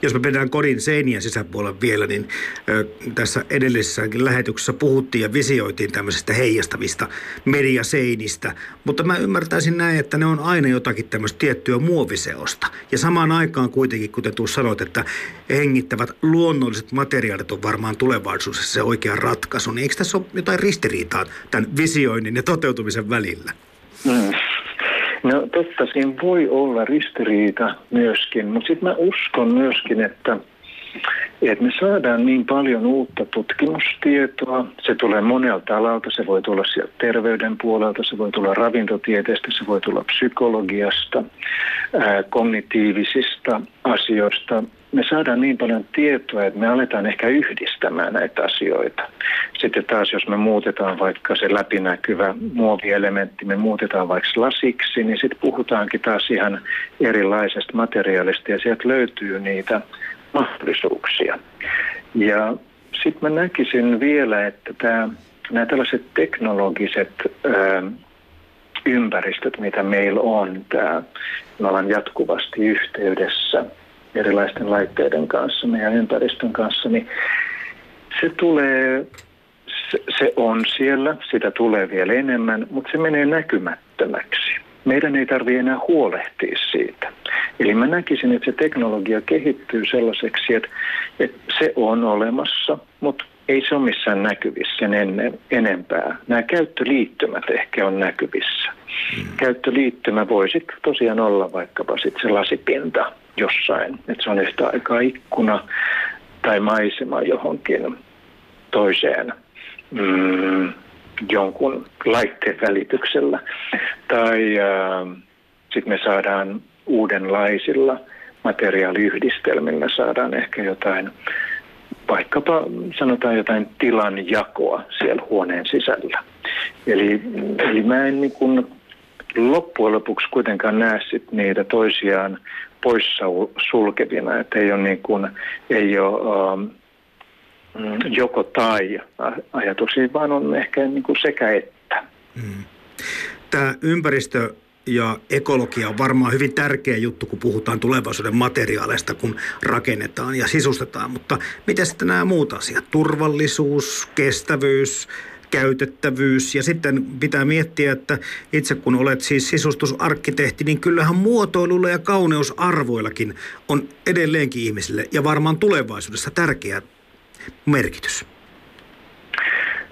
Jos me mennään kodin seinien sisäpuolella vielä, niin ö, tässä edellisessäkin lähetyksessä puhuttiin ja visioitiin tämmöisestä heijastavista mediaseinistä. Mutta mä ymmärtäisin näin, että ne on aina jotakin tämmöistä tiettyä muoviseosta. Ja samaan aikaan kuitenkin, kuten tuossa sanoit, että hengittävät luonnolliset materiaalit on varmaan tulevaisuudessa se oikea ratkaisu. Niin eikö tässä ole jotain ristiriitaa tämän visioinnin ja toteutumisen välillä? Mm. No totta, siinä voi olla ristiriita myöskin, mutta sitten mä uskon myöskin, että, että me saadaan niin paljon uutta tutkimustietoa. Se tulee monelta alalta, se voi tulla sieltä terveyden puolelta, se voi tulla ravintotieteestä, se voi tulla psykologiasta, kognitiivisista asioista, me saadaan niin paljon tietoa, että me aletaan ehkä yhdistämään näitä asioita. Sitten taas, jos me muutetaan vaikka se läpinäkyvä muovielementti, me muutetaan vaikka lasiksi, niin sitten puhutaankin taas ihan erilaisesta materiaalista ja sieltä löytyy niitä mahdollisuuksia. Ja sitten mä näkisin vielä, että nämä tällaiset teknologiset ää, ympäristöt, mitä meillä on, tämä, me ollaan jatkuvasti yhteydessä – erilaisten laitteiden kanssa, meidän ympäristön kanssa, niin se tulee, se, se on siellä, sitä tulee vielä enemmän, mutta se menee näkymättömäksi. Meidän ei tarvitse enää huolehtia siitä. Eli mä näkisin, että se teknologia kehittyy sellaiseksi, että, että se on olemassa, mutta ei se ole missään näkyvissä sen ennen, enempää. Nämä käyttöliittymät ehkä on näkyvissä. Mm. Käyttöliittymä voisi tosiaan olla vaikkapa sit se lasipinta jossain, että se on yhtä aikaa ikkuna tai maisema johonkin toiseen mm, jonkun laitteen välityksellä. Tai äh, sitten me saadaan uudenlaisilla materiaaliyhdistelmillä saadaan ehkä jotain vaikkapa sanotaan jotain tilan jakoa siellä huoneen sisällä. Eli, eli mä en niin kuin loppujen lopuksi kuitenkaan näe sit niitä toisiaan poissa sulkevina, että ei ole, niin kuin, ei ole um, joko tai ajatuksia, vaan on ehkä niin kuin sekä että. Mm. Tämä ympäristö ja ekologia on varmaan hyvin tärkeä juttu, kun puhutaan tulevaisuuden materiaaleista, kun rakennetaan ja sisustetaan. Mutta miten sitten nämä muut asiat? Turvallisuus, kestävyys, käytettävyys ja sitten pitää miettiä, että itse kun olet siis sisustusarkkitehti, niin kyllähän muotoilulla ja kauneusarvoillakin on edelleenkin ihmisille ja varmaan tulevaisuudessa tärkeä merkitys.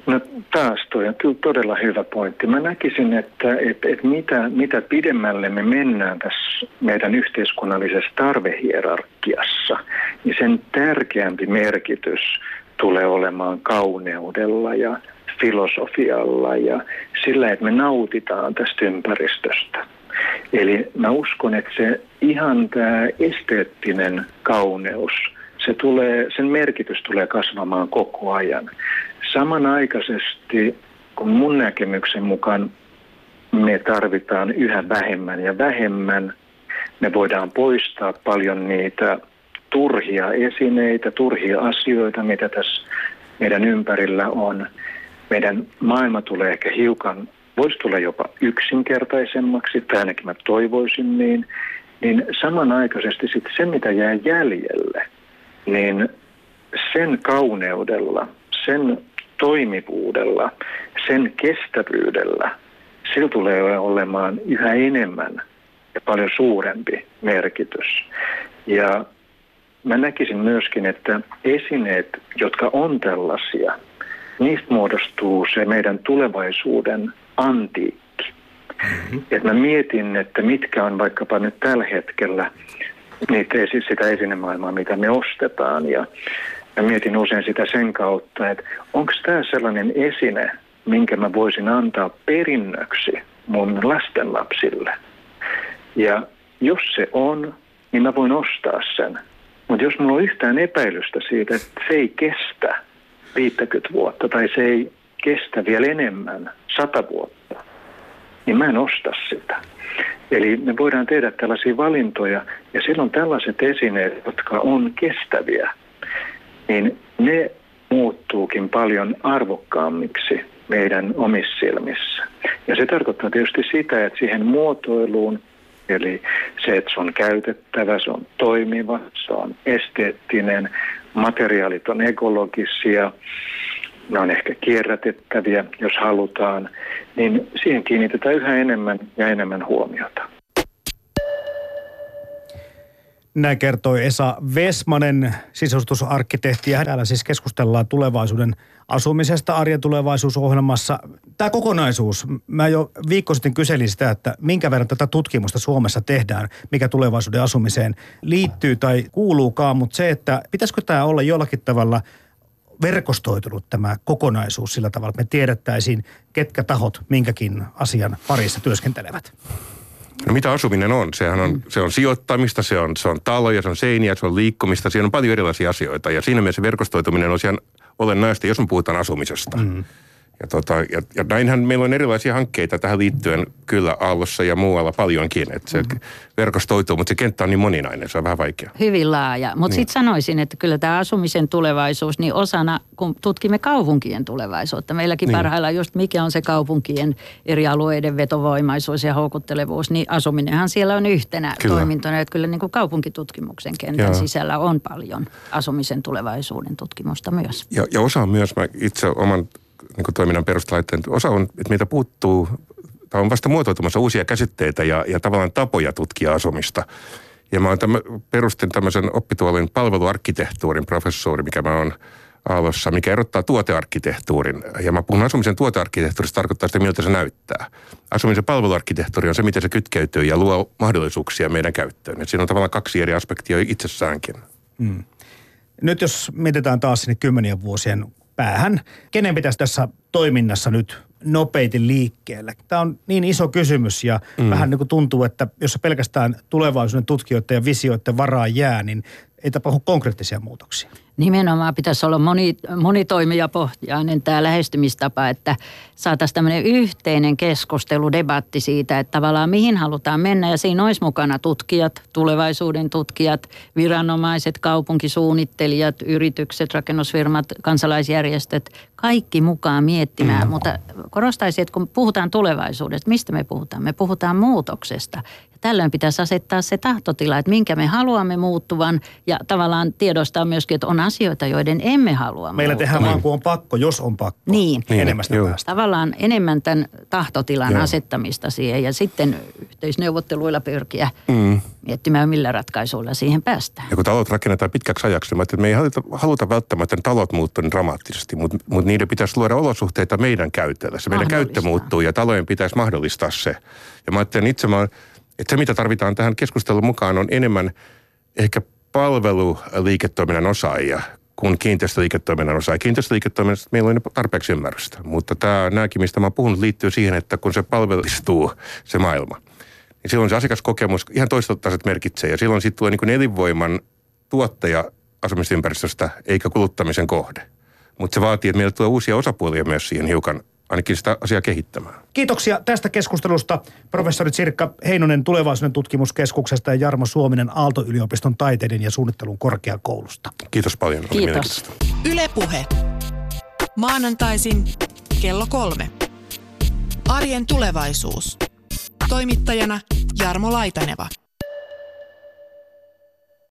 No taas toi on kyllä todella hyvä pointti. Mä näkisin, että, että, että mitä, mitä pidemmälle me mennään tässä meidän yhteiskunnallisessa tarvehierarkiassa, niin sen tärkeämpi merkitys tulee olemaan kauneudella ja filosofialla ja sillä, että me nautitaan tästä ympäristöstä. Eli mä uskon, että se ihan tämä esteettinen kauneus, se tulee, sen merkitys tulee kasvamaan koko ajan. Samanaikaisesti, kun mun näkemyksen mukaan me tarvitaan yhä vähemmän ja vähemmän, me voidaan poistaa paljon niitä turhia esineitä, turhia asioita, mitä tässä meidän ympärillä on. Meidän maailma tulee ehkä hiukan, voisi tulla jopa yksinkertaisemmaksi, tai ainakin mä toivoisin niin, niin samanaikaisesti sitten se, mitä jää jäljelle, niin sen kauneudella, sen toimivuudella, sen kestävyydellä, sillä tulee olemaan yhä enemmän ja paljon suurempi merkitys. Ja mä näkisin myöskin, että esineet, jotka on tällaisia, niistä muodostuu se meidän tulevaisuuden antiikki. Mm-hmm. Et mä mietin, että mitkä on vaikkapa nyt tällä hetkellä niitä, sitä esinemaailmaa, mitä me ostetaan. Ja Mä mietin usein sitä sen kautta, että onko tämä sellainen esine, minkä mä voisin antaa perinnöksi mun lastenlapsille. Ja jos se on, niin mä voin ostaa sen. Mutta jos mulla on yhtään epäilystä siitä, että se ei kestä 50 vuotta tai se ei kestä vielä enemmän, 100 vuotta, niin mä en osta sitä. Eli me voidaan tehdä tällaisia valintoja ja silloin tällaiset esineet, jotka on kestäviä, niin ne muuttuukin paljon arvokkaammiksi meidän omissa silmissä. Ja se tarkoittaa tietysti sitä, että siihen muotoiluun, eli se, että se on käytettävä, se on toimiva, se on esteettinen, materiaalit on ekologisia, ne on ehkä kierrätettäviä, jos halutaan, niin siihen kiinnitetään yhä enemmän ja enemmän huomiota. Näin kertoi Esa Vesmanen, sisustusarkkitehti. Ja täällä siis keskustellaan tulevaisuuden asumisesta arjen tulevaisuusohjelmassa. Tämä kokonaisuus, mä jo viikko sitten kyselin sitä, että minkä verran tätä tutkimusta Suomessa tehdään, mikä tulevaisuuden asumiseen liittyy tai kuuluukaan, mutta se, että pitäisikö tämä olla jollakin tavalla verkostoitunut tämä kokonaisuus sillä tavalla, että me tiedettäisiin, ketkä tahot minkäkin asian parissa työskentelevät. No mitä asuminen on? Sehän on, se on sijoittamista, se on, se on taloja, se on seiniä, se on liikkumista, siinä on paljon erilaisia asioita. Ja siinä mielessä verkostoituminen on ihan olennaista, jos me puhutaan asumisesta. Mm. Ja, tota, ja, ja näinhän meillä on erilaisia hankkeita tähän liittyen kyllä Aallossa ja muualla paljonkin. Että se mm-hmm. verkostoituu, mutta se kenttä on niin moninainen, se on vähän vaikea. Hyvin laaja. Mutta niin. sitten sanoisin, että kyllä tämä asumisen tulevaisuus, niin osana, kun tutkimme kaupunkien tulevaisuutta. Meilläkin niin. parhaillaan just mikä on se kaupunkien eri alueiden vetovoimaisuus ja houkuttelevuus, niin asuminenhan siellä on yhtenä kyllä. toimintona. Että kyllä niin kuin kaupunkitutkimuksen kentän Joo. sisällä on paljon asumisen tulevaisuuden tutkimusta myös. Ja, ja osa myös, mä itse oman niin kuin toiminnan perustalaitteen osa on, että meitä puuttuu, tai on vasta muotoutumassa uusia käsitteitä ja, ja tavallaan tapoja tutkia asumista. Ja mä tämän, perustin tämmöisen oppituolin palveluarkkitehtuurin professori, mikä mä oon Aallossa, mikä erottaa tuotearkkitehtuurin. Ja mä puhun asumisen tuotearkkitehtuurista, tarkoittaa sitä, miltä se näyttää. Asumisen palveluarkkitehtuuri on se, miten se kytkeytyy ja luo mahdollisuuksia meidän käyttöön. Et siinä on tavallaan kaksi eri aspektia itsessäänkin. Mm. Nyt jos mietitään taas sinne kymmenien vuosien päähän. Kenen pitäisi tässä toiminnassa nyt nopeiten liikkeelle? Tämä on niin iso kysymys ja mm. vähän niin kuin tuntuu, että jos pelkästään tulevaisuuden tutkijoiden ja visioiden varaan jää, niin ei tapahdu konkreettisia muutoksia. Nimenomaan pitäisi olla moni, monitoimijapohjainen tämä lähestymistapa, että saataisiin tämmöinen yhteinen keskustelu, debatti siitä, että tavallaan mihin halutaan mennä. Ja siinä olisi mukana tutkijat, tulevaisuuden tutkijat, viranomaiset, kaupunkisuunnittelijat, yritykset, rakennusfirmat, kansalaisjärjestöt, kaikki mukaan miettimään. Mm. Mutta korostaisin, että kun puhutaan tulevaisuudesta, mistä me puhutaan? Me puhutaan muutoksesta. Tällöin pitäisi asettaa se tahtotila, että minkä me haluamme muuttuvan ja tavallaan tiedostaa myöskin, että on asioita, joiden emme halua Meillä muuttuvan. tehdään vaan, kun on pakko, jos on pakko. Niin. niin enemmän Tavallaan enemmän tämän tahtotilan Joo. asettamista siihen ja sitten yhteisneuvotteluilla pyrkiä mm. miettimään, millä ratkaisuilla siihen päästään. Ja kun talot rakennetaan pitkäksi ajaksi, niin että me ei haluta, haluta välttämättä talot muuttua niin dramaattisesti, mutta, mutta niiden pitäisi luoda olosuhteita meidän käytölle. Se meidän käyttö muuttuu ja talojen pitäisi mahdollistaa se. Ja mä ajattelen itse, mä että se, mitä tarvitaan tähän keskustelun mukaan, on enemmän ehkä palveluliiketoiminnan osaajia kuin kiinteistöliiketoiminnan osaajia. Kiinteistöliiketoiminnasta meillä on tarpeeksi ymmärrystä, mutta tämä, nämäkin, mistä mä oon puhunut, liittyy siihen, että kun se palvelistuu se maailma, niin silloin se asiakaskokemus ihan toistaiset merkitsee ja silloin sitten tulee niin elinvoiman tuottaja asumisympäristöstä eikä kuluttamisen kohde. Mutta se vaatii, että meillä tulee uusia osapuolia myös siihen hiukan ainakin sitä asiaa kehittämään. Kiitoksia tästä keskustelusta professori Sirkka Heinonen tulevaisuuden tutkimuskeskuksesta ja Jarmo Suominen Aalto-yliopiston taiteiden ja suunnittelun korkeakoulusta. Kiitos paljon. Kiitos. Ylepuhe. Maanantaisin kello kolme. Arjen tulevaisuus. Toimittajana Jarmo Laitaneva.